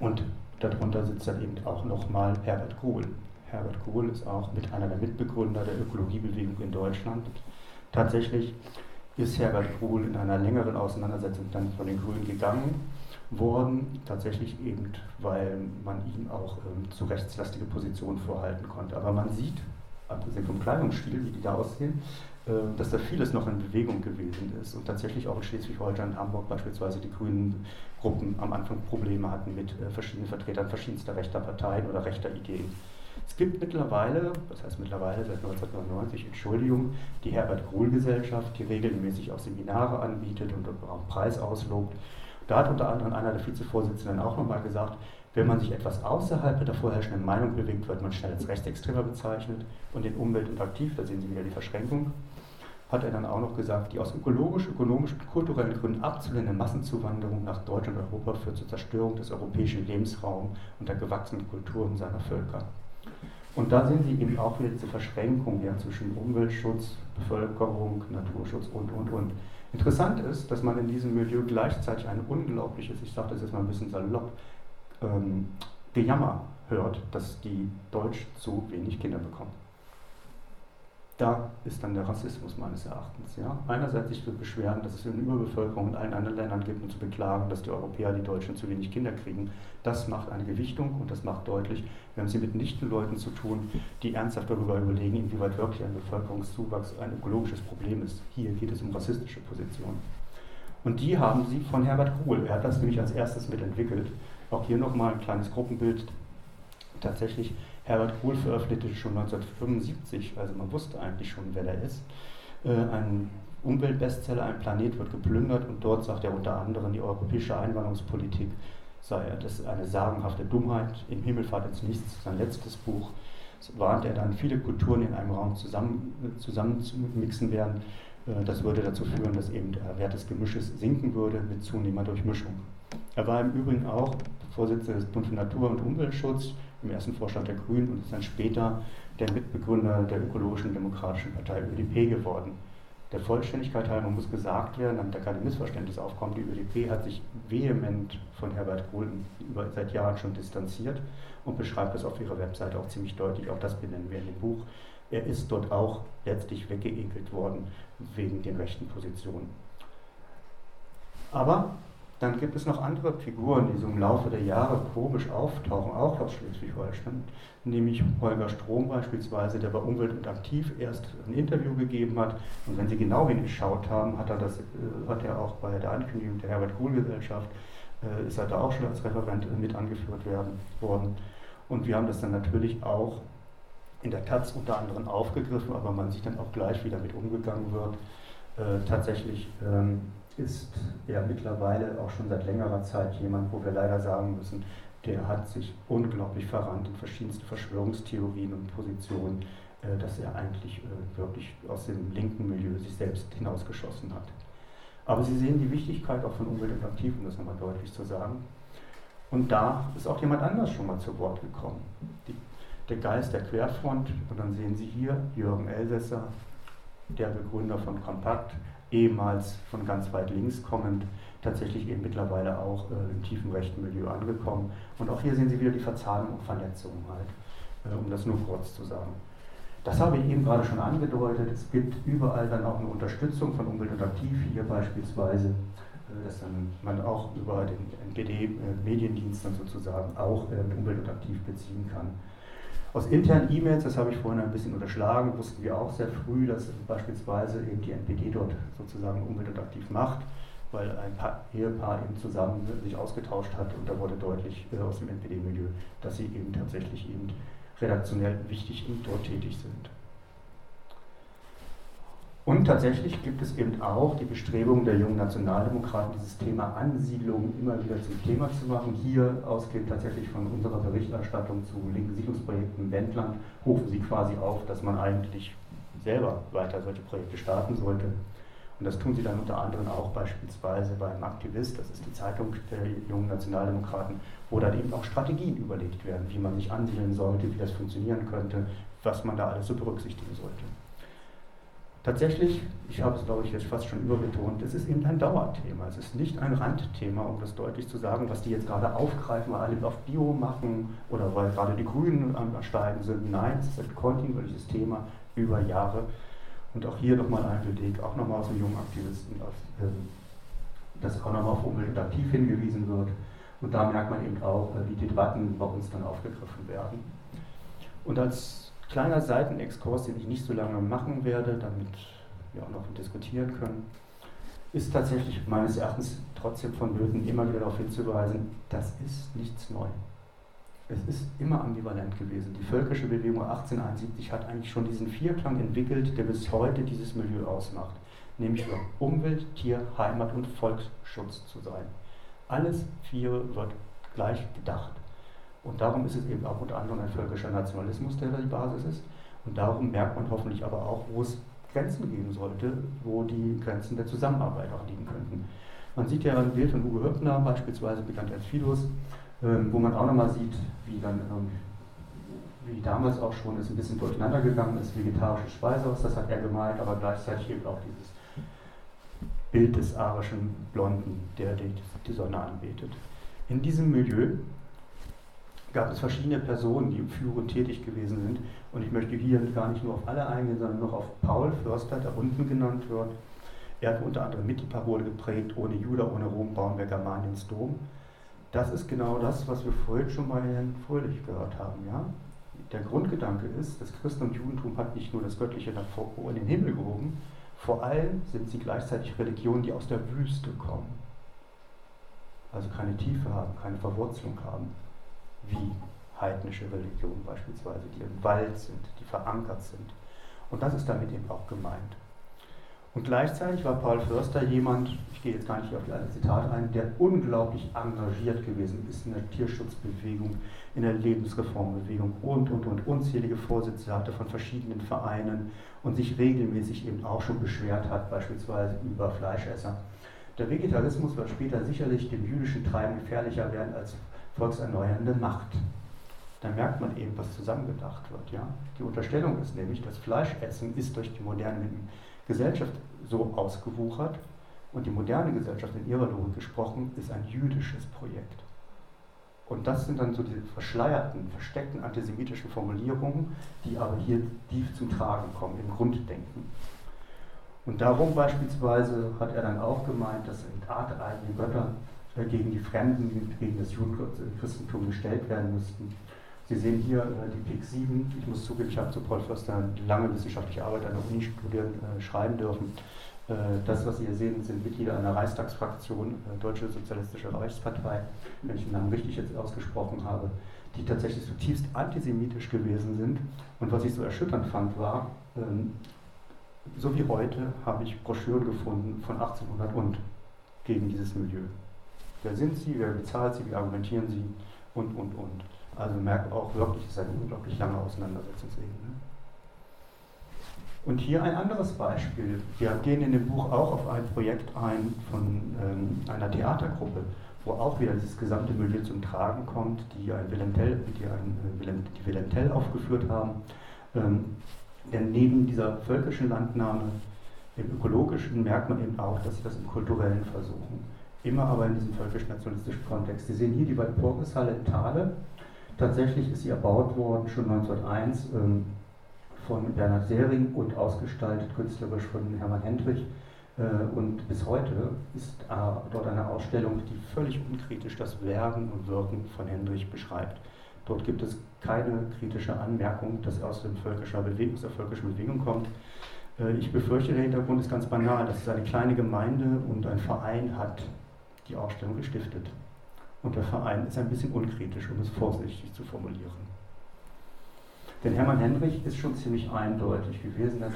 und darunter sitzt dann eben auch nochmal Herbert Kohl. Herbert Kohl ist auch mit einer der Mitbegründer der Ökologiebewegung in Deutschland. Tatsächlich ist Herbert Kohl in einer längeren Auseinandersetzung dann von den Grünen gegangen worden, tatsächlich eben, weil man ihm auch ähm, zu rechtslastige Positionen vorhalten konnte. Aber man sieht, abgesehen vom Kleidungsstil, wie die da aussehen, dass da vieles noch in Bewegung gewesen ist und tatsächlich auch in Schleswig-Holstein Hamburg beispielsweise die grünen Gruppen am Anfang Probleme hatten mit äh, verschiedenen Vertretern verschiedenster rechter Parteien oder rechter Ideen. Es gibt mittlerweile, das heißt mittlerweile seit 1999, Entschuldigung, die Herbert-Kohl-Gesellschaft, die regelmäßig auch Seminare anbietet und auch Preis auslobt. Da hat unter anderem einer der Vizevorsitzenden auch nochmal gesagt, wenn man sich etwas außerhalb der vorherrschenden Meinung bewegt, wird man schnell als Rechtsextremer bezeichnet und in Umwelt und Aktiv, da sehen Sie wieder die Verschränkung, hat er dann auch noch gesagt, die aus ökologisch, ökonomischen und kulturellen Gründen abzulehnende Massenzuwanderung nach Deutschland und Europa führt zur Zerstörung des europäischen Lebensraums und der gewachsenen Kulturen seiner Völker. Und da sehen Sie eben auch wieder diese Verschränkung ja, zwischen Umweltschutz, Bevölkerung, Naturschutz und, und, und. Interessant ist, dass man in diesem Milieu gleichzeitig ein unglaubliches, ich sage das jetzt mal ein bisschen salopp, ähm, Gejammer hört, dass die Deutsch zu wenig Kinder bekommen da ist dann der Rassismus meines Erachtens. Ja? Einerseits sich zu beschweren, dass es eine Überbevölkerung in allen anderen Ländern gibt und zu beklagen, dass die Europäer, die Deutschen zu wenig Kinder kriegen. Das macht eine Gewichtung und das macht deutlich, wir haben es hier mit nichten Leuten zu tun, die ernsthaft darüber überlegen, inwieweit wirklich ein Bevölkerungszuwachs ein ökologisches Problem ist. Hier geht es um rassistische Positionen. Und die haben sie von Herbert Kohl. Er hat das nämlich als erstes mitentwickelt. Auch hier nochmal ein kleines Gruppenbild. Tatsächlich Herbert Kohl veröffentlichte schon 1975, also man wusste eigentlich schon, wer er ist, äh, ein Umweltbestseller, ein Planet wird geplündert und dort sagt er unter anderem, die europäische Einwanderungspolitik sei das eine sagenhafte Dummheit, im Himmel fahrt ins Nichts, sein letztes Buch, warnt er dann, viele Kulturen in einem Raum zusammen, zusammenzumixen werden. Äh, das würde dazu führen, dass eben der Wert des Gemisches sinken würde mit zunehmender Durchmischung. Er war im Übrigen auch Vorsitzender des Bund für Natur- und Umweltschutz, im ersten Vorstand der Grünen und ist dann später der Mitbegründer der Ökologischen Demokratischen Partei ÖDP geworden. Der Vollständigkeit halber muss gesagt werden, damit da keine Missverständnisse aufkommen, die ÖDP hat sich vehement von Herbert Kohl über, seit Jahren schon distanziert und beschreibt das auf ihrer Webseite auch ziemlich deutlich, auch das benennen wir in dem Buch. Er ist dort auch letztlich weggeekelt worden wegen den rechten Positionen. Aber dann gibt es noch andere Figuren, die so im Laufe der Jahre komisch auftauchen, auch aus Schleswig-Holstein, nämlich Holger Strom beispielsweise, der bei Umwelt und Aktiv erst ein Interview gegeben hat. Und wenn Sie genau hingeschaut haben, hat er, das, äh, hat er auch bei der Ankündigung der Herbert-Kohl-Gesellschaft, äh, ist er da auch schon als Referent mit angeführt werden, worden. Und wir haben das dann natürlich auch in der Taz unter anderem aufgegriffen, aber man sieht dann auch gleich, wie damit umgegangen wird. Äh, tatsächlich ähm, ist ja mittlerweile auch schon seit längerer Zeit jemand, wo wir leider sagen müssen, der hat sich unglaublich verrannt in verschiedenste Verschwörungstheorien und Positionen, äh, dass er eigentlich äh, wirklich aus dem linken Milieu sich selbst hinausgeschossen hat. Aber Sie sehen die Wichtigkeit auch von Umwelt und Aktiv, um das nochmal deutlich zu sagen. Und da ist auch jemand anders schon mal zu Wort gekommen. Die, der Geist der Querfront, und dann sehen Sie hier Jürgen Elsässer, der Begründer von Kompakt, ehemals von ganz weit links kommend, tatsächlich eben mittlerweile auch äh, im tiefen rechten Milieu angekommen. Und auch hier sehen Sie wieder die Verzahnung und Vernetzung halt, äh, um das nur kurz zu sagen. Das habe ich eben gerade schon angedeutet. Es gibt überall dann auch eine Unterstützung von Umwelt und Aktiv, hier beispielsweise, äh, dass dann man auch über den NPD-Mediendienst äh, dann sozusagen auch äh, Umwelt und Aktiv beziehen kann. Aus internen E-Mails, das habe ich vorhin ein bisschen unterschlagen, wussten wir auch sehr früh, dass beispielsweise eben die NPD dort sozusagen und aktiv macht. weil ein paar Ehepaar eben zusammen sich ausgetauscht hat und da wurde deutlich äh, aus dem NPD-Milieu, dass sie eben tatsächlich eben redaktionell wichtig und dort tätig sind. Und tatsächlich gibt es eben auch die Bestrebung der jungen Nationaldemokraten, dieses Thema Ansiedlung immer wieder zum Thema zu machen. Hier ausgehend tatsächlich von unserer Berichterstattung zu linken Siedlungsprojekten im Wendland rufen sie quasi auf, dass man eigentlich selber weiter solche Projekte starten sollte. Und das tun sie dann unter anderem auch beispielsweise beim Aktivist, das ist die Zeitung der jungen Nationaldemokraten, wo dann eben auch Strategien überlegt werden, wie man sich ansiedeln sollte, wie das funktionieren könnte, was man da alles so berücksichtigen sollte. Tatsächlich, ich habe es glaube ich jetzt fast schon überbetont, es ist eben ein Dauerthema. Es ist nicht ein Randthema, um das deutlich zu sagen, was die jetzt gerade aufgreifen, weil alle auf Bio machen oder weil gerade die Grünen am Steigen sind. Nein, es ist ein kontinuierliches Thema über Jahre. Und auch hier nochmal ein Beleg, auch nochmal aus dem jungen Aktivisten, ähm, dass auch nochmal auf Umwelt aktiv hingewiesen wird. Und da merkt man eben auch, äh, wie die Debatten bei uns dann aufgegriffen werden. Und als kleiner Seitenexkurs, den ich nicht so lange machen werde, damit wir auch noch diskutieren können, ist tatsächlich meines Erachtens trotzdem von Blöden immer wieder darauf hinzuweisen, das ist nichts Neues es ist immer ambivalent gewesen. Die völkische Bewegung 1871 hat eigentlich schon diesen Vierklang entwickelt, der bis heute dieses Milieu ausmacht, nämlich für Umwelt, Tier, Heimat und Volksschutz zu sein. Alles vier wird gleich gedacht. Und darum ist es eben auch unter anderem ein völkischer Nationalismus, der da die Basis ist. Und darum merkt man hoffentlich aber auch, wo es Grenzen geben sollte, wo die Grenzen der Zusammenarbeit auch liegen könnten. Man sieht ja ein Bild von Uwe Höppner, beispielsweise bekannt als Fidus, ähm, wo man auch nochmal sieht, wie dann, ähm, wie damals auch schon es ein bisschen durcheinander gegangen ist, vegetarisches Speisehaus, das hat er gemeint, aber gleichzeitig eben auch dieses Bild des arischen Blonden, der die Sonne anbetet. In diesem Milieu gab es verschiedene Personen, die führend tätig gewesen sind. Und ich möchte hier gar nicht nur auf alle eingehen, sondern noch auf Paul Förster, der unten genannt wird. Er hat unter anderem mit die Parole geprägt, ohne Juda, ohne Rom bauen wir Germaniens Dom. Das ist genau das, was wir vorhin schon bei Herrn Fröhlich gehört haben. Ja? Der Grundgedanke ist, das Christen- und Judentum hat nicht nur das Göttliche in den Himmel gehoben, vor allem sind sie gleichzeitig Religionen, die aus der Wüste kommen. Also keine Tiefe haben, keine Verwurzelung haben, wie heidnische Religionen beispielsweise, die im Wald sind, die verankert sind. Und das ist damit eben auch gemeint. Und gleichzeitig war Paul Förster jemand, ich gehe jetzt gar nicht auf die alle Zitate ein, der unglaublich engagiert gewesen ist in der Tierschutzbewegung, in der Lebensreformbewegung und, und, und, unzählige Vorsitze hatte von verschiedenen Vereinen und sich regelmäßig eben auch schon beschwert hat, beispielsweise über Fleischesser. Der Vegetarismus wird später sicherlich dem jüdischen Treiben gefährlicher werden als volkserneuernde Macht. Da merkt man eben, was zusammengedacht wird. Ja? Die Unterstellung ist nämlich, dass Fleischessen ist durch die moderne Gesellschaft so ausgewuchert und die moderne Gesellschaft in ihrer Logik gesprochen ist ein jüdisches Projekt. Und das sind dann so diese verschleierten, versteckten antisemitischen Formulierungen, die aber hier tief zum Tragen kommen im Grunddenken. Und darum beispielsweise hat er dann auch gemeint, dass arteigene Götter äh, gegen die Fremden, gegen das Judenchristentum gestellt werden müssten. Sie sehen hier äh, die PIC 7. Ich muss zugeben, ich habe zu Paul Förster lange wissenschaftliche Arbeit an der Uni studieren, äh, schreiben dürfen. Äh, das, was Sie hier sehen, sind Mitglieder einer Reichstagsfraktion, äh, Deutsche Sozialistische Reichspartei, wenn ich den Namen richtig jetzt ausgesprochen habe, die tatsächlich zutiefst antisemitisch gewesen sind. Und was ich so erschütternd fand, war, ähm, so wie heute habe ich Broschüren gefunden von 1800 und gegen dieses Milieu. Wer sind Sie, wer bezahlt Sie, wie argumentieren Sie und, und, und. Also merkt auch wirklich, es ist eine unglaublich lange Auseinandersetzungsweg. Ne? Und hier ein anderes Beispiel. Wir gehen in dem Buch auch auf ein Projekt ein von ähm, einer Theatergruppe, wo auch wieder dieses gesamte Milieu zum Tragen kommt, die ein Villentel, die, ein, äh, die Villentel aufgeführt haben. Ähm, denn neben dieser völkischen Landnahme, im ökologischen, merkt man eben auch, dass sie das im kulturellen versuchen. Immer aber in diesem völkisch-nationalistischen Kontext. Sie sehen hier die Walpurgishalle in Thale, Tatsächlich ist sie erbaut worden schon 1901 ähm, von Bernhard Sering und ausgestaltet künstlerisch von Hermann Hendrich. Äh, und bis heute ist äh, dort eine Ausstellung, die völlig unkritisch das Werden und Wirken von Hendrich beschreibt. Dort gibt es keine kritische Anmerkung, dass er aus, dem völkischer Bewegung, aus der völkischen Bewegung kommt. Äh, ich befürchte, der Hintergrund ist ganz banal, dass es eine kleine Gemeinde und ein Verein hat die Ausstellung gestiftet. Und der Verein ist ein bisschen unkritisch, um es vorsichtig zu formulieren. Denn Hermann Henrich ist schon ziemlich eindeutig gewesen, dass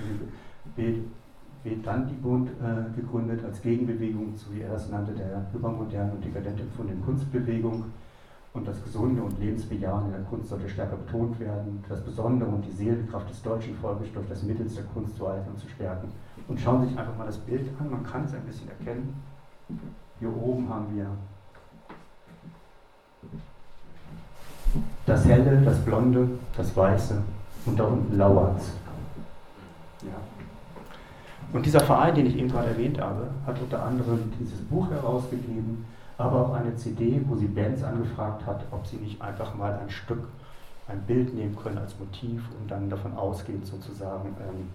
Vedantibund äh, gegründet als Gegenbewegung zu, wie er das nannte, der übermodernen und dekadent empfundenen Kunstbewegung. Und das Gesunde und Lebensbejahen in der Kunst sollte stärker betont werden, das Besondere und die Seelenkraft des deutschen Volkes durch das Mittel der Kunst zu halten und zu stärken. Und schauen Sie sich einfach mal das Bild an, man kann es ein bisschen erkennen. Hier oben haben wir das Helle, das Blonde, das Weiße und da unten lauert ja. Und dieser Verein, den ich eben gerade erwähnt habe, hat unter anderem dieses Buch herausgegeben, aber auch eine CD, wo sie Bands angefragt hat, ob sie nicht einfach mal ein Stück, ein Bild nehmen können als Motiv und dann davon ausgehend sozusagen ähm,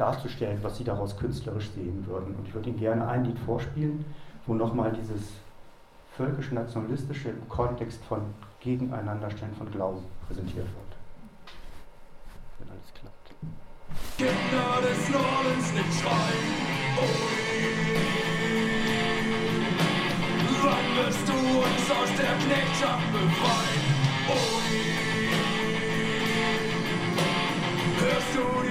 darzustellen, was sie daraus künstlerisch sehen würden. Und ich würde Ihnen gerne ein Lied vorspielen, wo nochmal dieses völkisch-nationalistische im Kontext von Gegeneinanderstellen von Glauben präsentiert wird. Wenn alles klappt. Kinder des Nordens nicht schreien, Wann wirst du uns aus der Knechtschaft befreien? Hörst du die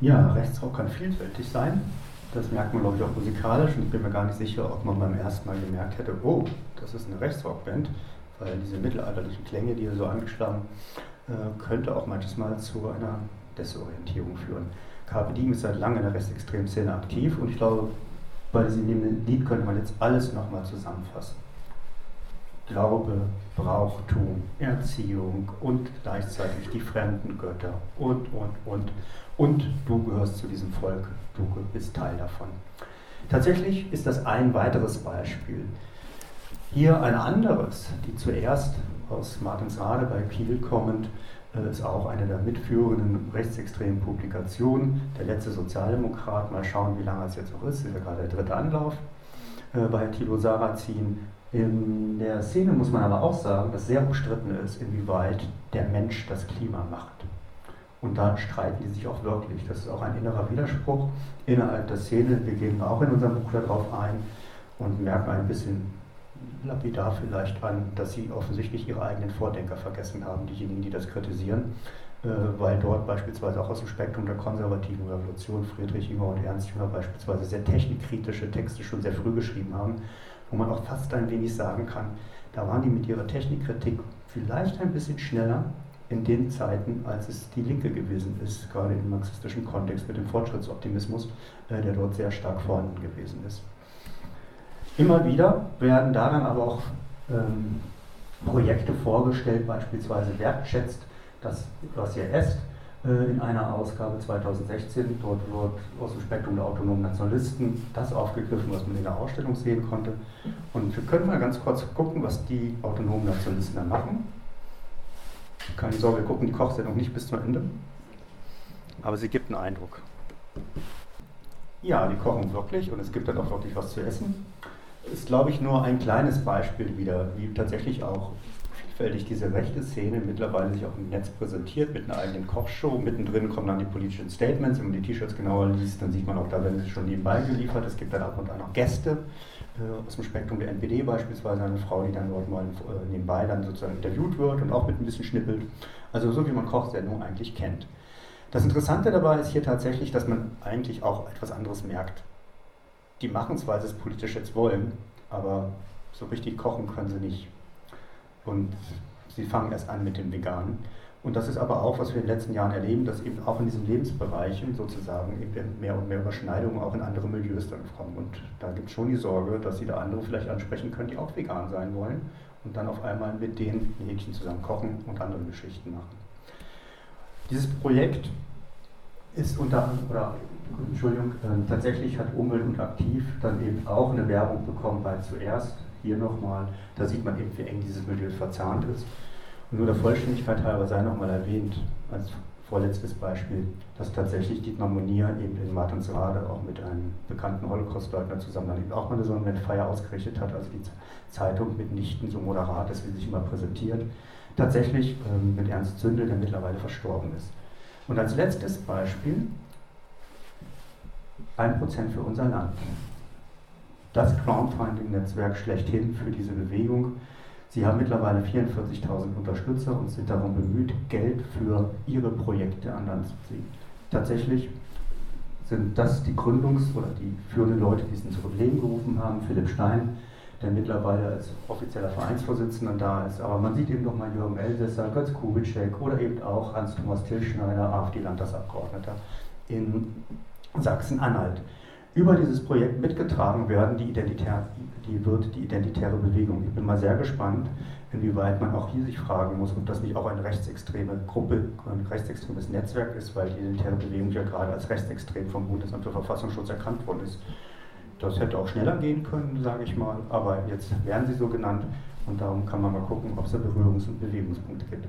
Ja, Rechtsrock kann vielfältig sein. Das merkt man, glaube ich, auch musikalisch. Und ich bin mir gar nicht sicher, ob man beim ersten Mal gemerkt hätte, oh, das ist eine Rechtsrockband, weil diese mittelalterlichen Klänge, die hier so angeschlagen, äh, könnte auch manches Mal zu einer Desorientierung führen. Carpe Diem ist seit langem in der Rechtsextremszene aktiv und ich glaube, bei diesem Lied könnte man jetzt alles nochmal zusammenfassen. Glaube, Brauchtum, Erziehung und gleichzeitig die fremden Götter und, und, und. Und du gehörst zu diesem Volk, du bist Teil davon. Tatsächlich ist das ein weiteres Beispiel. Hier ein anderes, die zuerst aus Martinsrade bei Kiel kommend, äh, ist auch eine der mitführenden rechtsextremen Publikationen. Der letzte Sozialdemokrat, mal schauen, wie lange es jetzt noch ist, ist ja gerade der dritte Anlauf äh, bei Thilo Sarrazin. In der Szene muss man aber auch sagen, dass sehr umstritten ist, inwieweit der Mensch das Klima macht. Und da streiten die sich auch wirklich. Das ist auch ein innerer Widerspruch innerhalb der Szene. Wir gehen auch in unserem Buch darauf ein und merken ein bisschen lapidar vielleicht an, dass sie offensichtlich ihre eigenen Vordenker vergessen haben, diejenigen, die das kritisieren, äh, weil dort beispielsweise auch aus dem Spektrum der konservativen Revolution Friedrich Jünger und Ernst Jünger beispielsweise sehr technikkritische Texte schon sehr früh geschrieben haben wo man auch fast ein wenig sagen kann, da waren die mit ihrer Technikkritik vielleicht ein bisschen schneller in den Zeiten, als es die Linke gewesen ist, gerade im marxistischen Kontext mit dem Fortschrittsoptimismus, äh, der dort sehr stark vorhanden gewesen ist. Immer wieder werden da dann aber auch ähm, Projekte vorgestellt, beispielsweise wertschätzt das, was ihr esst, in einer Ausgabe 2016. Dort wird aus dem Spektrum der autonomen Nationalisten das aufgegriffen, was man in der Ausstellung sehen konnte. Und wir können mal ganz kurz gucken, was die autonomen Nationalisten da machen. Keine Sorge, wir gucken die Kochsendung nicht bis zum Ende. Aber sie gibt einen Eindruck. Ja, die kochen wirklich und es gibt dann auch wirklich was zu essen. Ist, glaube ich, nur ein kleines Beispiel wieder, wie tatsächlich auch vielfältig diese rechte Szene mittlerweile sich auch im Netz präsentiert mit einer eigenen Kochshow. Mittendrin kommen dann die politischen Statements. Wenn man die T-Shirts genauer liest, dann sieht man auch, da werden sie schon nebenbei geliefert. Es gibt dann ab und an noch Gäste äh, aus dem Spektrum der NPD beispielsweise, eine Frau, die dann dort mal äh, nebenbei dann sozusagen interviewt wird und auch mit ein bisschen schnippelt. Also so wie man Kochsendungen eigentlich kennt. Das Interessante dabei ist hier tatsächlich, dass man eigentlich auch etwas anderes merkt. Die machen zwar das politisch jetzt wollen, aber so richtig kochen können sie nicht. Und sie fangen erst an mit dem Veganen. Und das ist aber auch, was wir in den letzten Jahren erleben, dass eben auch in diesen Lebensbereichen sozusagen eben mehr und mehr Überschneidungen auch in andere Milieus dann kommen. Und da gibt es schon die Sorge, dass sie da andere vielleicht ansprechen können, die auch vegan sein wollen und dann auf einmal mit den Mädchen zusammen kochen und andere Geschichten machen. Dieses Projekt ist unter oder Entschuldigung, äh, tatsächlich hat Umwelt und Aktiv dann eben auch eine Werbung bekommen bei zuerst hier nochmal, da sieht man eben, wie eng dieses Milieu verzahnt ist. Und nur der Vollständigkeit halber sei nochmal erwähnt, als vorletztes Beispiel, dass tatsächlich Dietmar Monier eben in Martinsrade auch mit einem bekannten Holocaust-Leugner zusammen dann eben auch mal eine Sonnenwendfeier ausgerichtet hat, also die Zeitung mitnichten so moderat ist, wie sich immer präsentiert. Tatsächlich ähm, mit Ernst Zündel, der mittlerweile verstorben ist. Und als letztes Beispiel 1% für unser Land. Das Crowdfunding-Netzwerk schlechthin für diese Bewegung. Sie haben mittlerweile 44.000 Unterstützer und sind darum bemüht, Geld für ihre Projekte an Land zu ziehen. Tatsächlich sind das die Gründungs- oder die führenden Leute, die es ins Leben gerufen haben. Philipp Stein, der mittlerweile als offizieller Vereinsvorsitzender da ist. Aber man sieht eben noch mal Jürgen Elsässer, Götz Kubitschek oder eben auch Hans-Thomas Tilschneider, AfD-Landtagsabgeordneter in Sachsen-Anhalt. Über dieses Projekt mitgetragen werden die, Identitär, die wird die identitäre Bewegung. Ich bin mal sehr gespannt, inwieweit man auch hier sich fragen muss, ob das nicht auch eine rechtsextreme Gruppe, ein rechtsextremes Netzwerk ist, weil die identitäre Bewegung ja gerade als rechtsextrem vom Bundesamt für Verfassungsschutz erkannt worden ist. Das hätte auch schneller gehen können, sage ich mal, aber jetzt werden sie so genannt und darum kann man mal gucken, ob es da Berührungs- und Bewegungspunkte gibt.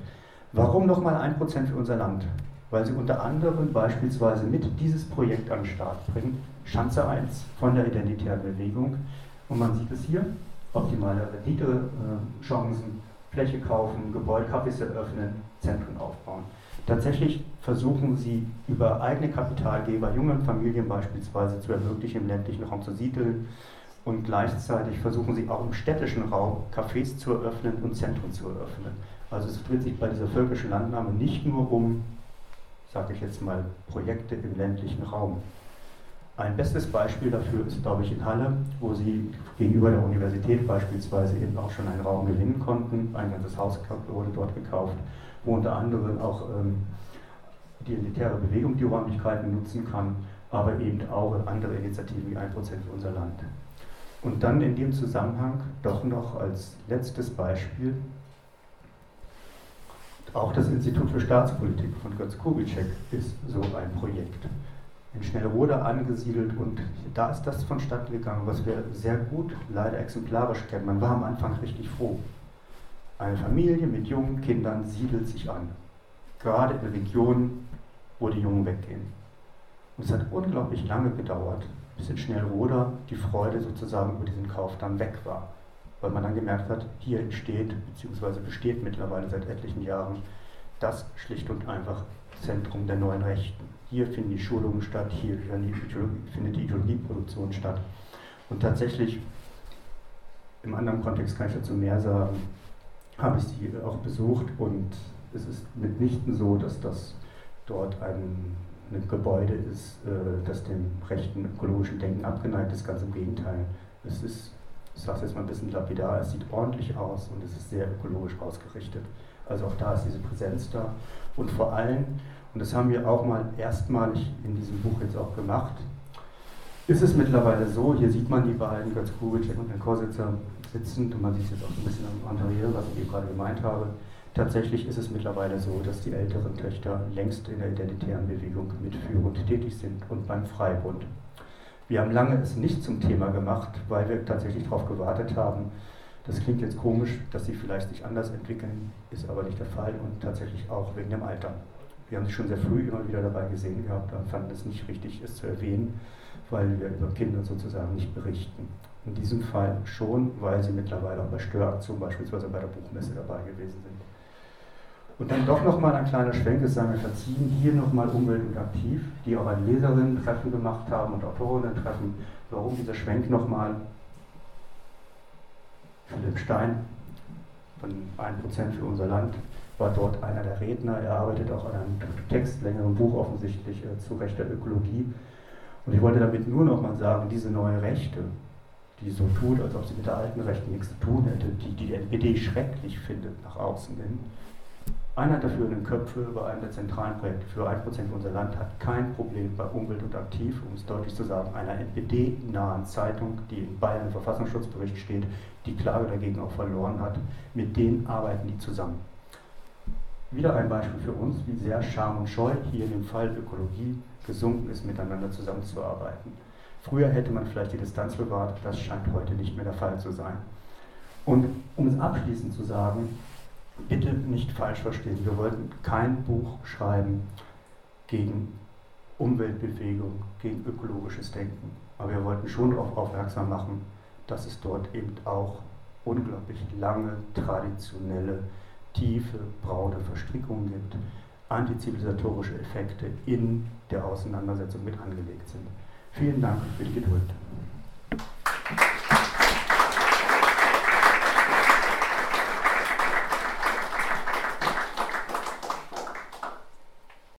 Warum nochmal ein Prozent für unser Land? Weil sie unter anderem beispielsweise mit dieses Projekt an den Start bringen, Schanze 1 von der identitären Bewegung. Und man sieht es hier, optimale Renditechancen, Fläche kaufen, Gebäude, Cafés eröffnen, Zentren aufbauen. Tatsächlich versuchen sie über eigene Kapitalgeber jungen Familien beispielsweise zu ermöglichen, im ländlichen Raum zu siedeln. Und gleichzeitig versuchen sie auch im städtischen Raum Cafés zu eröffnen und Zentren zu eröffnen. Also es dreht sich bei dieser völkischen Landnahme nicht nur um, sage ich jetzt mal, Projekte im ländlichen Raum. Ein bestes Beispiel dafür ist, glaube ich, in Halle, wo sie gegenüber der Universität beispielsweise eben auch schon einen Raum gewinnen konnten. Ein ganzes Haus wurde dort gekauft, wo unter anderem auch ähm, die elitäre Bewegung die Räumlichkeiten nutzen kann, aber eben auch andere Initiativen wie 1% für unser Land. Und dann in dem Zusammenhang doch noch als letztes Beispiel auch das Institut für Staatspolitik von Götz Kubitschek ist so ein Projekt in Schnellrode angesiedelt und da ist das vonstatten gegangen, was wir sehr gut, leider exemplarisch kennen. Man war am Anfang richtig froh. Eine Familie mit jungen Kindern siedelt sich an, gerade in Regionen, wo die Jungen weggehen. Und es hat unglaublich lange gedauert, bis in Schnellroda die Freude sozusagen über diesen Kauf dann weg war, weil man dann gemerkt hat, hier entsteht bzw. besteht mittlerweile seit etlichen Jahren das schlicht und einfach Zentrum der neuen Rechten. Hier finden die Schulungen statt, hier findet die Ideologieproduktion statt. Und tatsächlich, im anderen Kontext kann ich dazu mehr sagen, habe ich sie auch besucht und es ist mitnichten so, dass das dort ein, ein Gebäude ist, äh, das dem rechten ökologischen Denken abgeneigt ist, ganz im Gegenteil. Es ist, ich sage es jetzt mal ein bisschen lapidar, es sieht ordentlich aus und es ist sehr ökologisch ausgerichtet. Also auch da ist diese Präsenz da. Und vor allem, und das haben wir auch mal erstmalig in diesem Buch jetzt auch gemacht, ist es mittlerweile so, hier sieht man die beiden, Götz Kubitschek und Herrn Korsitzer sitzend, und man sieht es jetzt auch ein bisschen am Interieur, was ich eben gerade gemeint habe. Tatsächlich ist es mittlerweile so, dass die älteren Töchter längst in der identitären Bewegung mitführend tätig sind und beim Freibund. Wir haben lange es nicht zum Thema gemacht, weil wir tatsächlich darauf gewartet haben, das klingt jetzt komisch, dass sie vielleicht sich anders entwickeln, ist aber nicht der Fall und tatsächlich auch wegen dem Alter. Wir haben sie schon sehr früh immer wieder dabei gesehen gehabt und fanden es nicht richtig, es zu erwähnen, weil wir über Kinder sozusagen nicht berichten. In diesem Fall schon, weil sie mittlerweile auch bei Störaktionen beispielsweise bei der Buchmesse dabei gewesen sind. Und dann doch nochmal ein kleiner Schwenk, es sei mir verziehen, hier nochmal Umwelt und Aktiv, die auch ein Leserinnen-Treffen gemacht haben und Autorinnen-Treffen. Warum dieser Schwenk nochmal? Philipp Stein von 1% für unser Land war dort einer der Redner. Er arbeitet auch an einem Text, längerem Buch offensichtlich äh, zu rechter Ökologie. Und ich wollte damit nur noch mal sagen, diese neue Rechte, die so tut, als ob sie mit der alten Rechten nichts zu tun hätte, die die NPD schrecklich findet nach außen hin, einer der führenden Köpfe bei einem der zentralen Projekte für 1% für unser Land hat kein Problem bei Umwelt und Aktiv, um es deutlich zu sagen, einer NPD-nahen Zeitung, die in Bayern im Verfassungsschutzbericht steht, die Klage dagegen auch verloren hat. Mit denen arbeiten die zusammen. Wieder ein Beispiel für uns, wie sehr Scham und Scheu hier in dem Fall Ökologie gesunken ist, miteinander zusammenzuarbeiten. Früher hätte man vielleicht die Distanz bewahrt, das scheint heute nicht mehr der Fall zu sein. Und um es abschließend zu sagen, bitte nicht falsch verstehen. Wir wollten kein Buch schreiben gegen Umweltbewegung, gegen ökologisches Denken. Aber wir wollten schon darauf aufmerksam machen, dass es dort eben auch unglaublich lange traditionelle tiefe, braune Verstrickungen gibt, antizivilisatorische Effekte in der Auseinandersetzung mit angelegt sind. Vielen Dank für die Geduld.